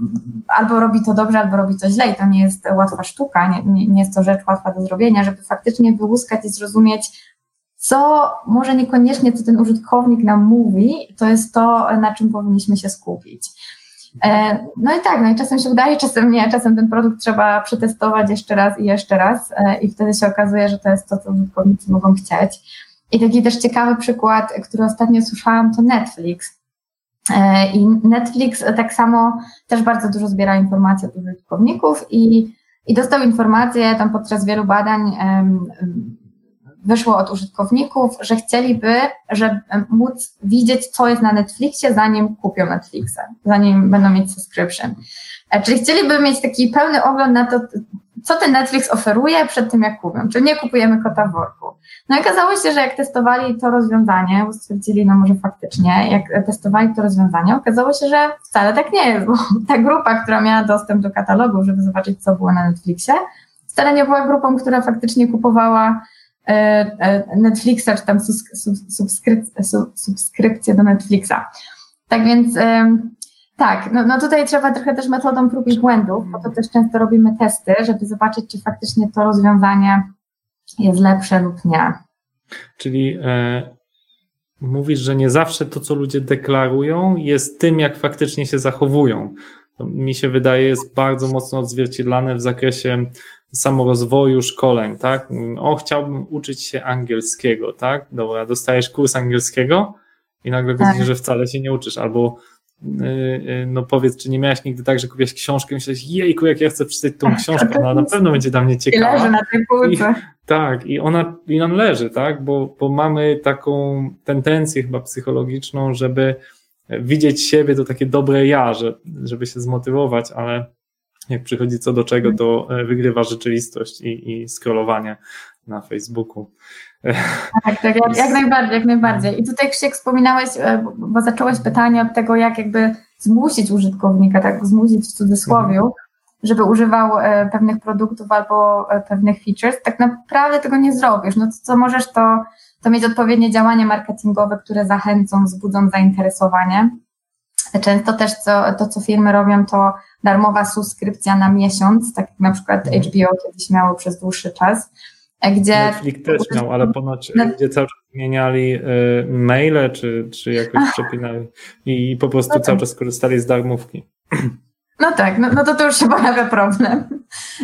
albo robi to dobrze, albo robi to źle i to nie jest łatwa sztuka, nie, nie, nie jest to rzecz łatwa do zrobienia, żeby faktycznie wyłuskać i zrozumieć, co może niekoniecznie, co ten użytkownik nam mówi, to jest to, na czym powinniśmy się skupić. E, no i tak, no i czasem się udaje, czasem nie, czasem ten produkt trzeba przetestować jeszcze raz i jeszcze raz e, i wtedy się okazuje, że to jest to, co użytkownicy mogą chcieć. I taki też ciekawy przykład, który ostatnio słyszałam, to Netflix. E, I Netflix tak samo też bardzo dużo zbiera informacji od użytkowników i, i dostał informacje tam podczas wielu badań wyszło od użytkowników, że chcieliby, żeby móc widzieć, co jest na Netflixie, zanim kupią Netflixa, zanim będą mieć subscription. E, czyli chcieliby mieć taki pełny ogląd na to, co ten Netflix oferuje przed tym, jak kupią, czy nie kupujemy kota w worku. No i okazało się, że jak testowali to rozwiązanie, stwierdzili, no może faktycznie, jak testowali to rozwiązanie, okazało się, że wcale tak nie jest, bo ta grupa, która miała dostęp do katalogu, żeby zobaczyć, co było na Netflixie, wcale nie była grupą, która faktycznie kupowała Netflixa, czy tam subskrypcję do Netflixa. Tak więc tak, no, no tutaj trzeba trochę też metodą prób i błędów, bo to też często robimy testy, żeby zobaczyć, czy faktycznie to rozwiązanie jest lepsze lub nie. Czyli e, mówisz, że nie zawsze to, co ludzie deklarują, jest tym, jak faktycznie się zachowują. To mi się wydaje, jest bardzo mocno odzwierciedlane w zakresie samorozwoju, szkoleń, tak? O, chciałbym uczyć się angielskiego, tak? Dobra, dostajesz kurs angielskiego i nagle tak. widzisz, że wcale się nie uczysz, albo Y, y, no powiedz, czy nie miałeś nigdy tak, że kupiłeś książkę i myślałeś, jejku, jak ja chcę przeczytać tą książkę, no na pewno będzie dla mnie ciekawa. I leży na tej półce. tak, i ona i nam leży, tak, bo, bo mamy taką tendencję chyba psychologiczną, żeby widzieć siebie to takie dobre ja, że, żeby się zmotywować, ale jak przychodzi co do czego, to e, wygrywa rzeczywistość i, i scrollowanie na Facebooku. Tak, tak, jak, jak najbardziej, jak najbardziej. I tutaj Krzysiek wspominałeś, e, bo zacząłeś pytanie od tego, jak jakby zmusić użytkownika, tak zmusić w cudzysłowie, mhm. żeby używał e, pewnych produktów albo pewnych features. Tak naprawdę tego nie zrobisz. No to co możesz, to, to mieć odpowiednie działania marketingowe, które zachęcą, wzbudzą zainteresowanie. Często też co, to, co firmy robią, to darmowa subskrypcja na miesiąc, tak jak na przykład HBO mhm. kiedyś miało przez dłuższy czas gdzie... Netflix też miał, ale ponoć, Net... gdzie cały czas zmieniali y, maile, czy, czy jakoś przepinali i po prostu no cały czas korzystali z darmówki. No tak, no, no to to już się pojawia problem.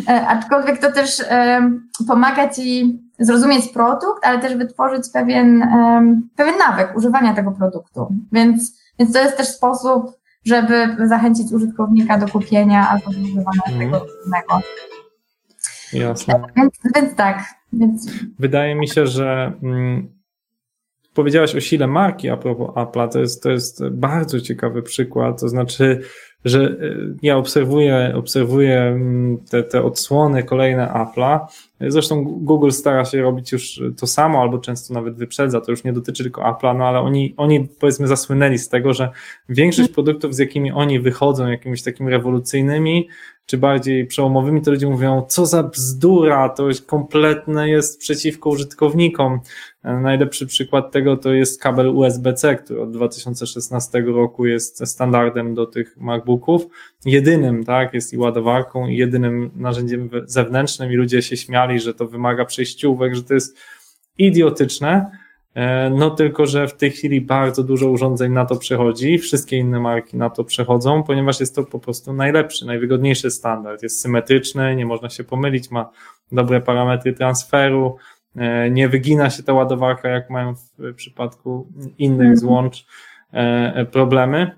E, aczkolwiek to też e, pomaga Ci zrozumieć produkt, ale też wytworzyć pewien, e, pewien nawyk używania tego produktu. Więc, więc to jest też sposób, żeby zachęcić użytkownika do kupienia albo do używania mm. tego innego. Jasne. Więc, więc tak. Więc... Wydaje mi się, że mm, powiedziałaś o sile marki a propos Apple'a, to jest, to jest bardzo ciekawy przykład, to znaczy, że y, ja obserwuję, obserwuję mm, te, te odsłony kolejne Apple'a, zresztą Google stara się robić już to samo, albo często nawet wyprzedza, to już nie dotyczy tylko Apple'a, no ale oni, oni powiedzmy zasłynęli z tego, że większość produktów, z jakimi oni wychodzą, jakimiś takimi rewolucyjnymi, czy bardziej przełomowymi, to ludzie mówią, co za bzdura, to jest kompletne jest przeciwko użytkownikom. Najlepszy przykład tego to jest kabel USB-C, który od 2016 roku jest standardem do tych MacBooków. Jedynym, tak, jest i ładowarką, i jedynym narzędziem zewnętrznym i ludzie się śmiali, że to wymaga przejściówek, że to jest idiotyczne. E, no tylko, że w tej chwili bardzo dużo urządzeń na to przechodzi, wszystkie inne marki na to przechodzą, ponieważ jest to po prostu najlepszy, najwygodniejszy standard. Jest symetryczny, nie można się pomylić, ma dobre parametry transferu, nie wygina się ta ładowarka, jak mają w przypadku innych mhm. złącz e, problemy.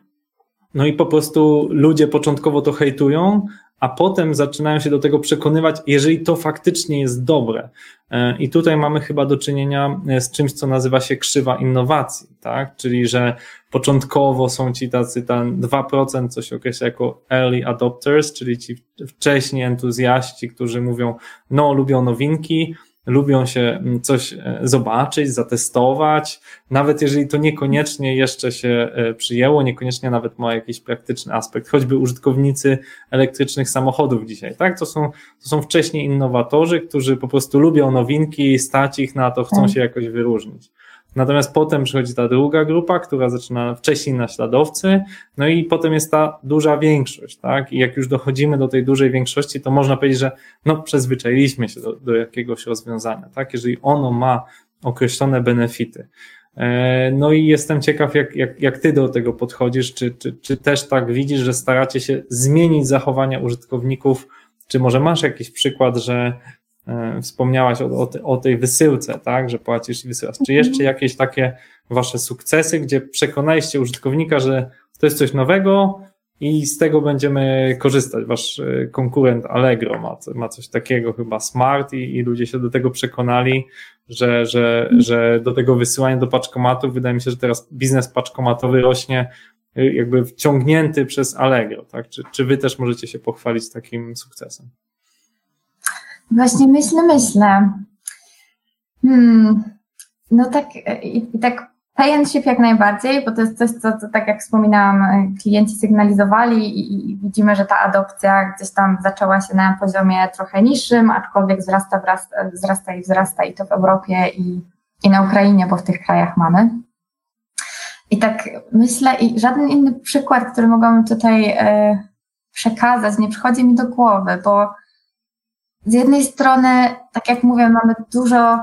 No i po prostu ludzie początkowo to hejtują, a potem zaczynają się do tego przekonywać, jeżeli to faktycznie jest dobre. E, I tutaj mamy chyba do czynienia e, z czymś, co nazywa się krzywa innowacji, tak? Czyli, że początkowo są ci tacy tam 2%, co się określa jako early adopters, czyli ci wcześniej entuzjaści, którzy mówią, no, lubią nowinki, lubią się mm, coś e, zobaczyć, zatestować, nawet jeżeli to niekoniecznie jeszcze się e, przyjęło, niekoniecznie nawet ma jakiś praktyczny aspekt, choćby użytkownicy elektrycznych samochodów dzisiaj, tak? To są, to są wcześniej innowatorzy, którzy po prostu lubią nowinki, stać ich na to, chcą tak. się jakoś wyróżnić. Natomiast potem przychodzi ta druga grupa, która zaczyna wcześniej naśladowcy, no i potem jest ta duża większość, tak? I jak już dochodzimy do tej dużej większości, to można powiedzieć, że no przyzwyczailiśmy się do, do jakiegoś rozwiązania, tak? Jeżeli ono ma określone benefity. E, no i jestem ciekaw, jak, jak, jak ty do tego podchodzisz, czy, czy, czy też tak widzisz, że staracie się zmienić zachowania użytkowników, czy może masz jakiś przykład, że wspomniałaś o, o, o, tej wysyłce, tak, że płacisz i wysyłasz. Czy jeszcze mhm. jakieś takie wasze sukcesy, gdzie przekonaliście użytkownika, że to jest coś nowego i z tego będziemy korzystać. Wasz e, konkurent Allegro ma, ma coś takiego chyba smart i, i ludzie się do tego przekonali, że, że, mhm. że do tego wysyłania do paczkomatów, wydaje mi się, że teraz biznes paczkomatowy rośnie e, jakby wciągnięty przez Allegro, tak? Czy, czy wy też możecie się pochwalić takim sukcesem? Właśnie myślę, myślę. Hmm. No tak, i, i tak Clientship jak najbardziej, bo to jest coś, co, co tak jak wspominałam, klienci sygnalizowali i, i, widzimy, że ta adopcja gdzieś tam zaczęła się na poziomie trochę niższym, aczkolwiek wzrasta, wzrasta, wzrasta i wzrasta i to w Europie i, i na Ukrainie, bo w tych krajach mamy. I tak myślę, i żaden inny przykład, który mogłabym tutaj e, przekazać, nie przychodzi mi do głowy, bo z jednej strony, tak jak mówię, mamy dużo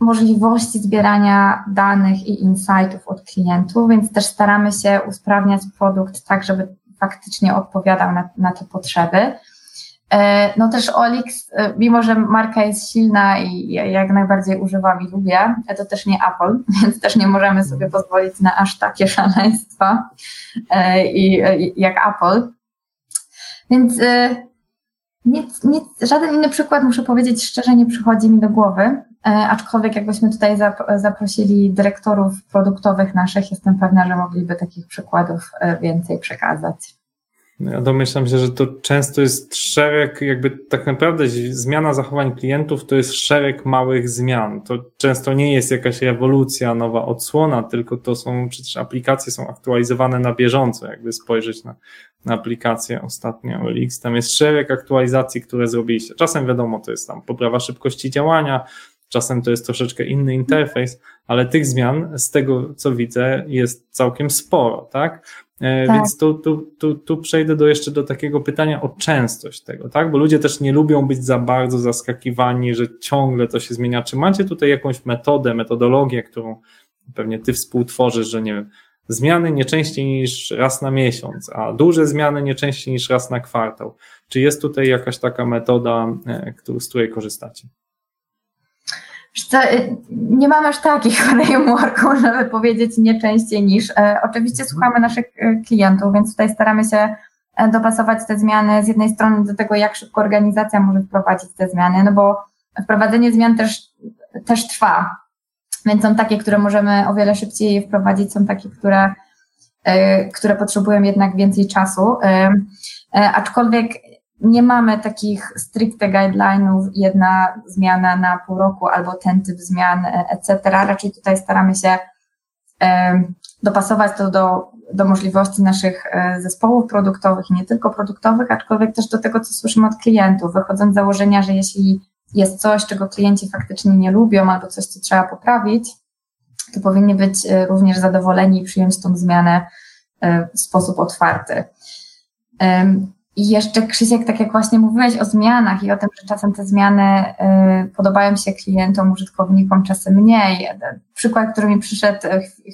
możliwości zbierania danych i insightów od klientów, więc też staramy się usprawniać produkt tak, żeby faktycznie odpowiadał na, na te potrzeby. E, no też Olix, e, mimo że marka jest silna i jak najbardziej używam i lubię, to też nie Apple, więc też nie możemy sobie pozwolić na aż takie szaleństwa e, i, jak Apple. Więc nic, nic, żaden inny przykład, muszę powiedzieć szczerze, nie przychodzi mi do głowy. E, aczkolwiek jakbyśmy tutaj zaprosili dyrektorów produktowych naszych, jestem pewna, że mogliby takich przykładów e, więcej przekazać. Ja domyślam się, że to często jest szereg, jakby tak naprawdę zmiana zachowań klientów to jest szereg małych zmian. To często nie jest jakaś rewolucja, nowa odsłona, tylko to są, przecież aplikacje są aktualizowane na bieżąco, jakby spojrzeć na, na aplikację ostatnio OLX. Tam jest szereg aktualizacji, które zrobiliście. Czasem wiadomo, to jest tam poprawa szybkości działania, Czasem to jest troszeczkę inny interfejs, ale tych zmian z tego, co widzę, jest całkiem sporo, tak? E, tak. Więc tu, tu, tu, tu przejdę do jeszcze do takiego pytania o częstość tego, tak? Bo ludzie też nie lubią być za bardzo zaskakiwani, że ciągle to się zmienia. Czy macie tutaj jakąś metodę, metodologię, którą pewnie ty współtworzysz, że nie wiem, zmiany nie częściej niż raz na miesiąc, a duże zmiany nie częściej niż raz na kwartał. Czy jest tutaj jakaś taka metoda, e, z której korzystacie? Y, nie mam aż takich frameworków, żeby powiedzieć nie częściej niż. E, oczywiście mhm. słuchamy naszych e, klientów, więc tutaj staramy się e, dopasować te zmiany z jednej strony do tego, jak szybko organizacja może wprowadzić te zmiany, no bo wprowadzenie zmian też, też trwa. Więc są takie, które możemy o wiele szybciej wprowadzić, są takie, które, które potrzebują jednak więcej czasu. Aczkolwiek nie mamy takich stricte guideline'ów, jedna zmiana na pół roku albo ten typ zmian, e, etc. Raczej tutaj staramy się e, dopasować to do, do możliwości naszych e, zespołów produktowych i nie tylko produktowych, aczkolwiek też do tego, co słyszymy od klientów, wychodząc z założenia, że jeśli jest coś, czego klienci faktycznie nie lubią albo coś, co trzeba poprawić, to powinni być również zadowoleni i przyjąć tą zmianę w sposób otwarty. I jeszcze Krzysiek, tak jak właśnie mówiłeś o zmianach i o tym, że czasem te zmiany y, podobają się klientom, użytkownikom, czasem mniej. Przykład, który mi przyszedł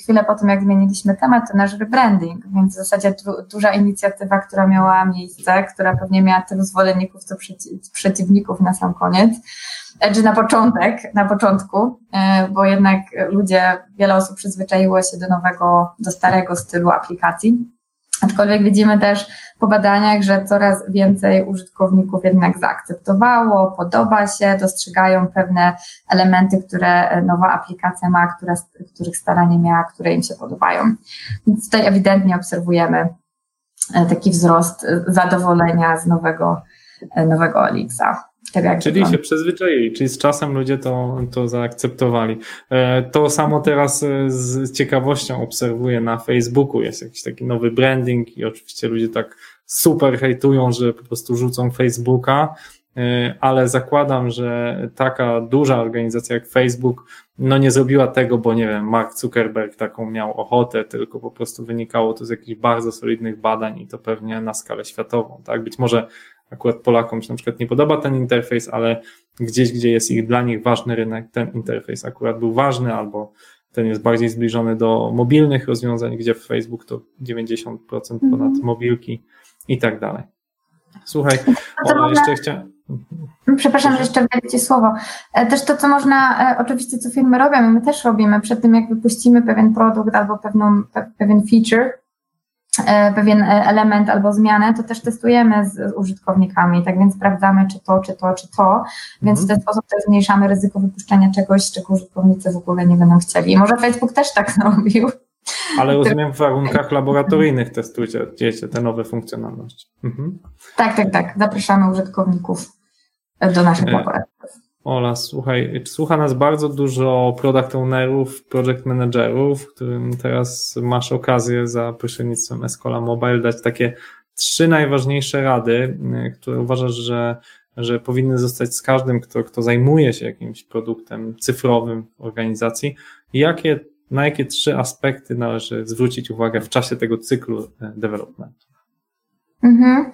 chwilę po tym, jak zmieniliśmy temat, to nasz rebranding, więc w zasadzie du duża inicjatywa, która miała miejsce, która pewnie miała tylu zwolenników, co przeci przeciwników na sam koniec, e, czy na początek, na początku, y, bo jednak ludzie, wiele osób przyzwyczaiło się do nowego, do starego stylu aplikacji. Aczkolwiek widzimy też po badaniach, że coraz więcej użytkowników jednak zaakceptowało, podoba się, dostrzegają pewne elementy, które nowa aplikacja ma, które, których staranie miała, które im się podobają. Więc tutaj ewidentnie obserwujemy e, taki wzrost e, zadowolenia z nowego, e, nowego Elixa. Tak czyli się przyzwyczaili, czyli z czasem ludzie to, to zaakceptowali. E, to samo teraz e, z ciekawością obserwuję na Facebooku. Jest jakiś taki nowy branding i oczywiście ludzie tak super hejtują, że po prostu rzucą Facebooka, e, ale zakładam, że taka duża organizacja jak Facebook no nie zrobiła tego, bo nie wiem, Mark Zuckerberg taką miał ochotę, tylko po prostu wynikało to z jakichś bardzo solidnych badań i to pewnie na skalę światową, tak? Być może akurat Polakom się na przykład nie podoba ten interfejs, ale gdzieś, gdzie jest ich dla nich ważny rynek, ten interfejs akurat był ważny, albo ten jest bardziej zbliżony do mobilnych rozwiązań, gdzie w Facebook to 90% ponad mhm. mobilki i tak dalej. Słuchaj, o, jeszcze chciałem. Przepraszam, że jeszcze wejdę Ci słowo. E, też to, co można, e, oczywiście, co firmy robią, my też robimy, przed tym jak wypuścimy pewien produkt albo pewną, pewien feature, pewien e, element albo zmianę, to też testujemy z użytkownikami, tak więc sprawdzamy, czy to, czy to, czy to, więc w ten mhm. sposób też zmniejszamy ryzyko wypuszczenia czegoś, czego użytkownicy w ogóle nie będą chcieli. Może Facebook też tak zrobił. Ale rozumiem, w warunkach laboratoryjnych testujecie te nowe funkcjonalności. Mhm. Tak, tak, tak. Zapraszamy użytkowników do naszych laboratoriów. Ola, słuchaj, słucha nas bardzo dużo product ownerów, project managerów, którym teraz masz okazję za pośrednictwem Escola Mobile dać takie trzy najważniejsze rady, które uważasz, że, że powinny zostać z każdym, kto, kto zajmuje się jakimś produktem cyfrowym w organizacji. Jakie, na jakie trzy aspekty należy zwrócić uwagę w czasie tego cyklu e, developmentu? Mhm.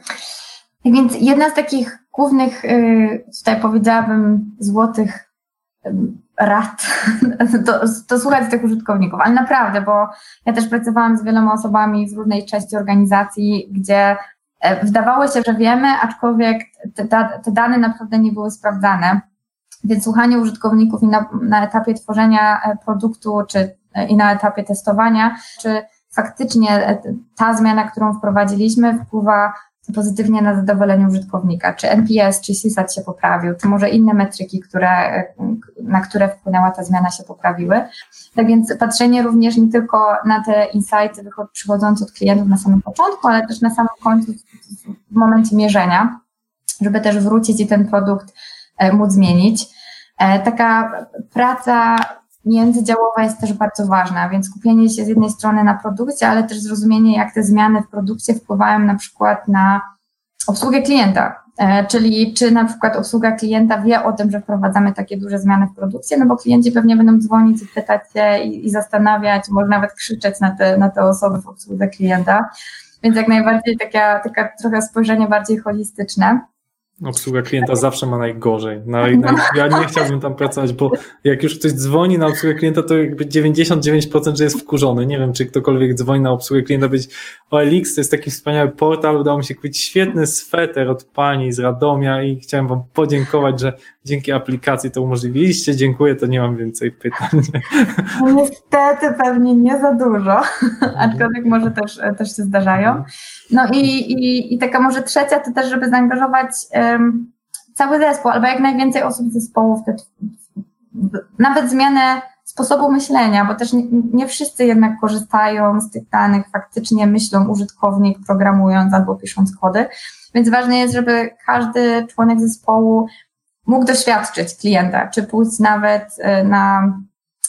Więc jedna z takich głównych, y, tutaj powiedziałabym, złotych rad, to, to słuchać tych użytkowników, ale naprawdę, bo ja też pracowałam z wieloma osobami w różnej części organizacji, gdzie e, wydawało się, że wiemy, aczkolwiek te, te dane naprawdę nie były sprawdzane. Więc słuchanie użytkowników i na, na etapie tworzenia e, produktu, czy e, i na etapie testowania, czy faktycznie ta zmiana, którą wprowadziliśmy, wpływa pozytywnie na zadowolenie użytkownika, czy NPS, czy CSAT się poprawił, czy może inne metryki, które, na które wpłynęła ta zmiana się poprawiły. Tak więc patrzenie również nie tylko na te insighty przychodzące od klientów na samym początku, ale też na samym końcu w momencie mierzenia, żeby też wrócić i ten produkt e, móc zmienić. E, taka praca międzydziałowa jest też bardzo ważna, więc skupienie się z jednej strony na produkcie, ale też zrozumienie, jak te zmiany w produkcie wpływają na przykład na obsługę klienta. E, czyli czy na przykład obsługa klienta wie o tym, że wprowadzamy takie duże zmiany w produkcie, no bo klienci pewnie będą dzwonić i pytać się i, i zastanawiać, może nawet krzyczeć na te, na te osoby w obsłudze klienta. Więc jak najbardziej taka, taka trochę spojrzenie bardziej holistyczne. Obsługa klienta zawsze ma najgorzej. Naj, naj, ja nie chciałbym tam pracować, bo jak już ktoś dzwoni na obsługę klienta, to jakby 99% że jest wkurzony. Nie wiem, czy ktokolwiek dzwoni na obsługę klienta, być OLX to jest taki wspaniały portal, udało mi się kupić świetny sweter od pani z Radomia i chciałem wam podziękować, że dzięki aplikacji to umożliwiliście. Dziękuję, to nie mam więcej pytań. No niestety pewnie nie za dużo, aczkolwiek może też, też się zdarzają. No i, i, i taka może trzecia to też, żeby zaangażować um, cały zespół, albo jak najwięcej osób z zespołu w te, nawet zmianę sposobu myślenia, bo też nie, nie, wszyscy jednak korzystają z tych danych, faktycznie myślą użytkownik programując albo pisząc kody, więc ważne jest, żeby każdy członek zespołu mógł doświadczyć klienta, czy pójść nawet e, na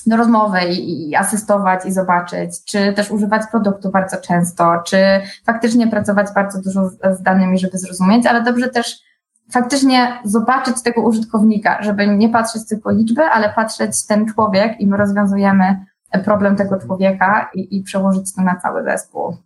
do rozmowy i, asystować i zobaczyć, czy też używać produktu bardzo często, czy faktycznie pracować bardzo dużo z, z danymi, żeby zrozumieć, ale dobrze też faktycznie zobaczyć tego użytkownika, żeby nie patrzeć tylko liczby, ale patrzeć ten człowiek i my rozwiązujemy problem tego człowieka i, i przełożyć to na cały zespół.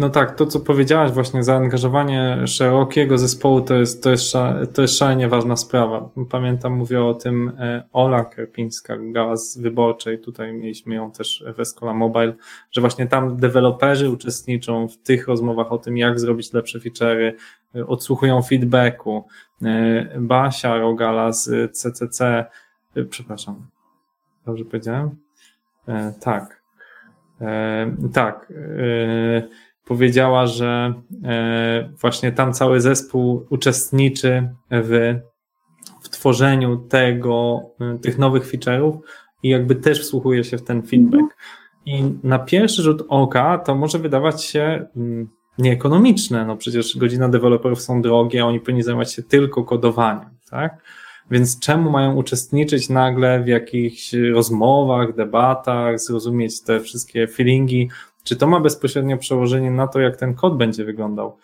No tak, to co powiedziałaś właśnie, zaangażowanie szerokiego zespołu to jest, to jest, to jest szalenie ważna sprawa. Pamiętam, mówię o tym e, Ola Kerpińska, gała z wyborczej, tutaj mieliśmy ją też w Escola Mobile, że właśnie tam deweloperzy uczestniczą w tych rozmowach o tym, jak zrobić lepsze feature'y, e, odsłuchują feedbacku. E, Basia Rogala z CCC, przepraszam, dobrze powiedziałem? Tak. Tak powiedziała, że e, właśnie tam cały zespół uczestniczy w, w tworzeniu tego, e, tych nowych feature'ów i jakby też wsłuchuje się w ten feedback. I na pierwszy rzut oka to może wydawać się mm, nieekonomiczne, no przecież godzina deweloperów są drogie, oni powinni zajmować się tylko kodowaniem, tak? Więc czemu mają uczestniczyć nagle w jakichś rozmowach, debatach, zrozumieć te wszystkie feelingi czy to ma bezpośrednio przełożenie na to, jak ten kod będzie wyglądał?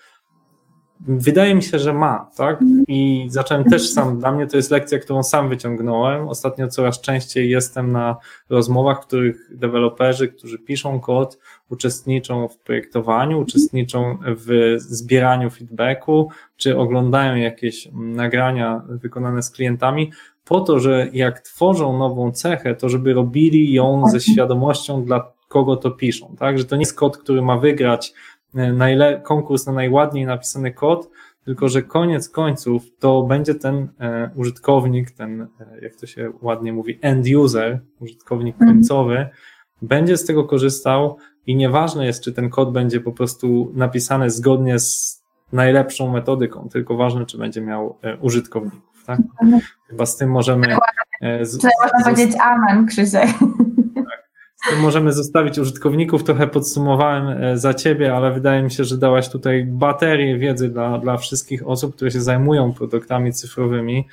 Wydaje mi się, że ma, tak? I zacząłem też sam, dla mnie to jest lekcja, którą sam wyciągnąłem. Ostatnio coraz częściej jestem na rozmowach, w których deweloperzy, którzy piszą kod, uczestniczą w projektowaniu, uczestniczą w zbieraniu feedbacku, czy oglądają jakieś nagrania wykonane z klientami, po to, że jak tworzą nową cechę, to żeby robili ją ze świadomością dla kogo to piszą, tak? Że to nie jest kod, który ma wygrać e, najle- konkurs na najładniej napisany kod, tylko że koniec końców to będzie ten e, użytkownik, ten, e, jak to się ładnie mówi, end user, użytkownik mhm. końcowy, będzie z tego korzystał i nieważne jest, czy ten kod będzie po prostu napisany zgodnie z najlepszą metodyką, tylko ważne, czy będzie miał e, użytkowników, tak? Mhm. Chyba z tym możemy... E, z, Trzeba z, powiedzieć amen, Krzysiek możemy zostawić użytkowników. Trochę podsumowałem e, za ciebie, ale wydaje mi się, że dałaś tutaj baterię wiedzy dla, dla wszystkich osób, które się zajmują produktami cyfrowymi.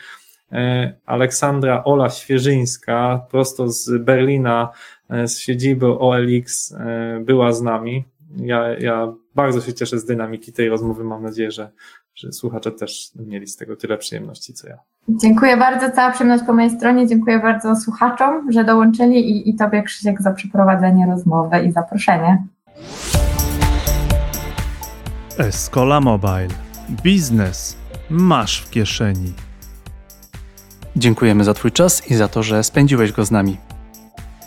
E, Aleksandra Ola Świeżyńska, prosto z Berlina, e, z siedziby OLX, była z nami. Ja, ja bardzo się cieszę z dynamiki tej rozmowy. Mam nadzieję, że, że słuchacze też mieli z tego tyle przyjemności, co ja. Dziękuję bardzo, cała przyjemność po mojej stronie. Dziękuję bardzo słuchaczom, że dołączyli i, i Tobie, Krzysiek, za przeprowadzenie rozmowy i zaproszenie. Escola Mobile. Biznes masz w kieszeni. Dziękujemy za Twój czas i za to, że spędziłeś go z nami.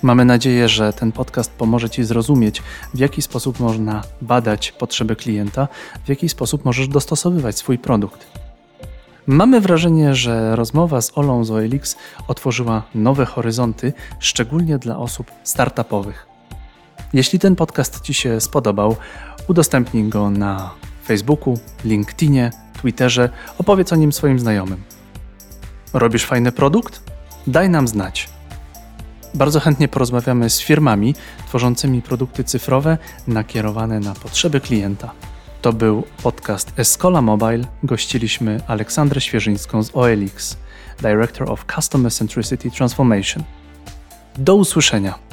Mamy nadzieję, że ten podcast pomoże Ci zrozumieć, w jaki sposób można badać potrzeby klienta, w jaki sposób możesz dostosowywać swój produkt. Mamy wrażenie, że rozmowa z Olą z OLX otworzyła nowe horyzonty, szczególnie dla osób startupowych. Jeśli ten podcast Ci się spodobał, udostępnij go na Facebooku, LinkedInie, Twitterze, opowiedz o nim swoim znajomym. Robisz fajny produkt? Daj nam znać. Bardzo chętnie porozmawiamy z firmami tworzącymi produkty cyfrowe nakierowane na potrzeby klienta. To był podcast Escola Mobile. Gościliśmy Aleksandrę Świeżyńską z OLX, Director of Customer Centricity Transformation. Do usłyszenia.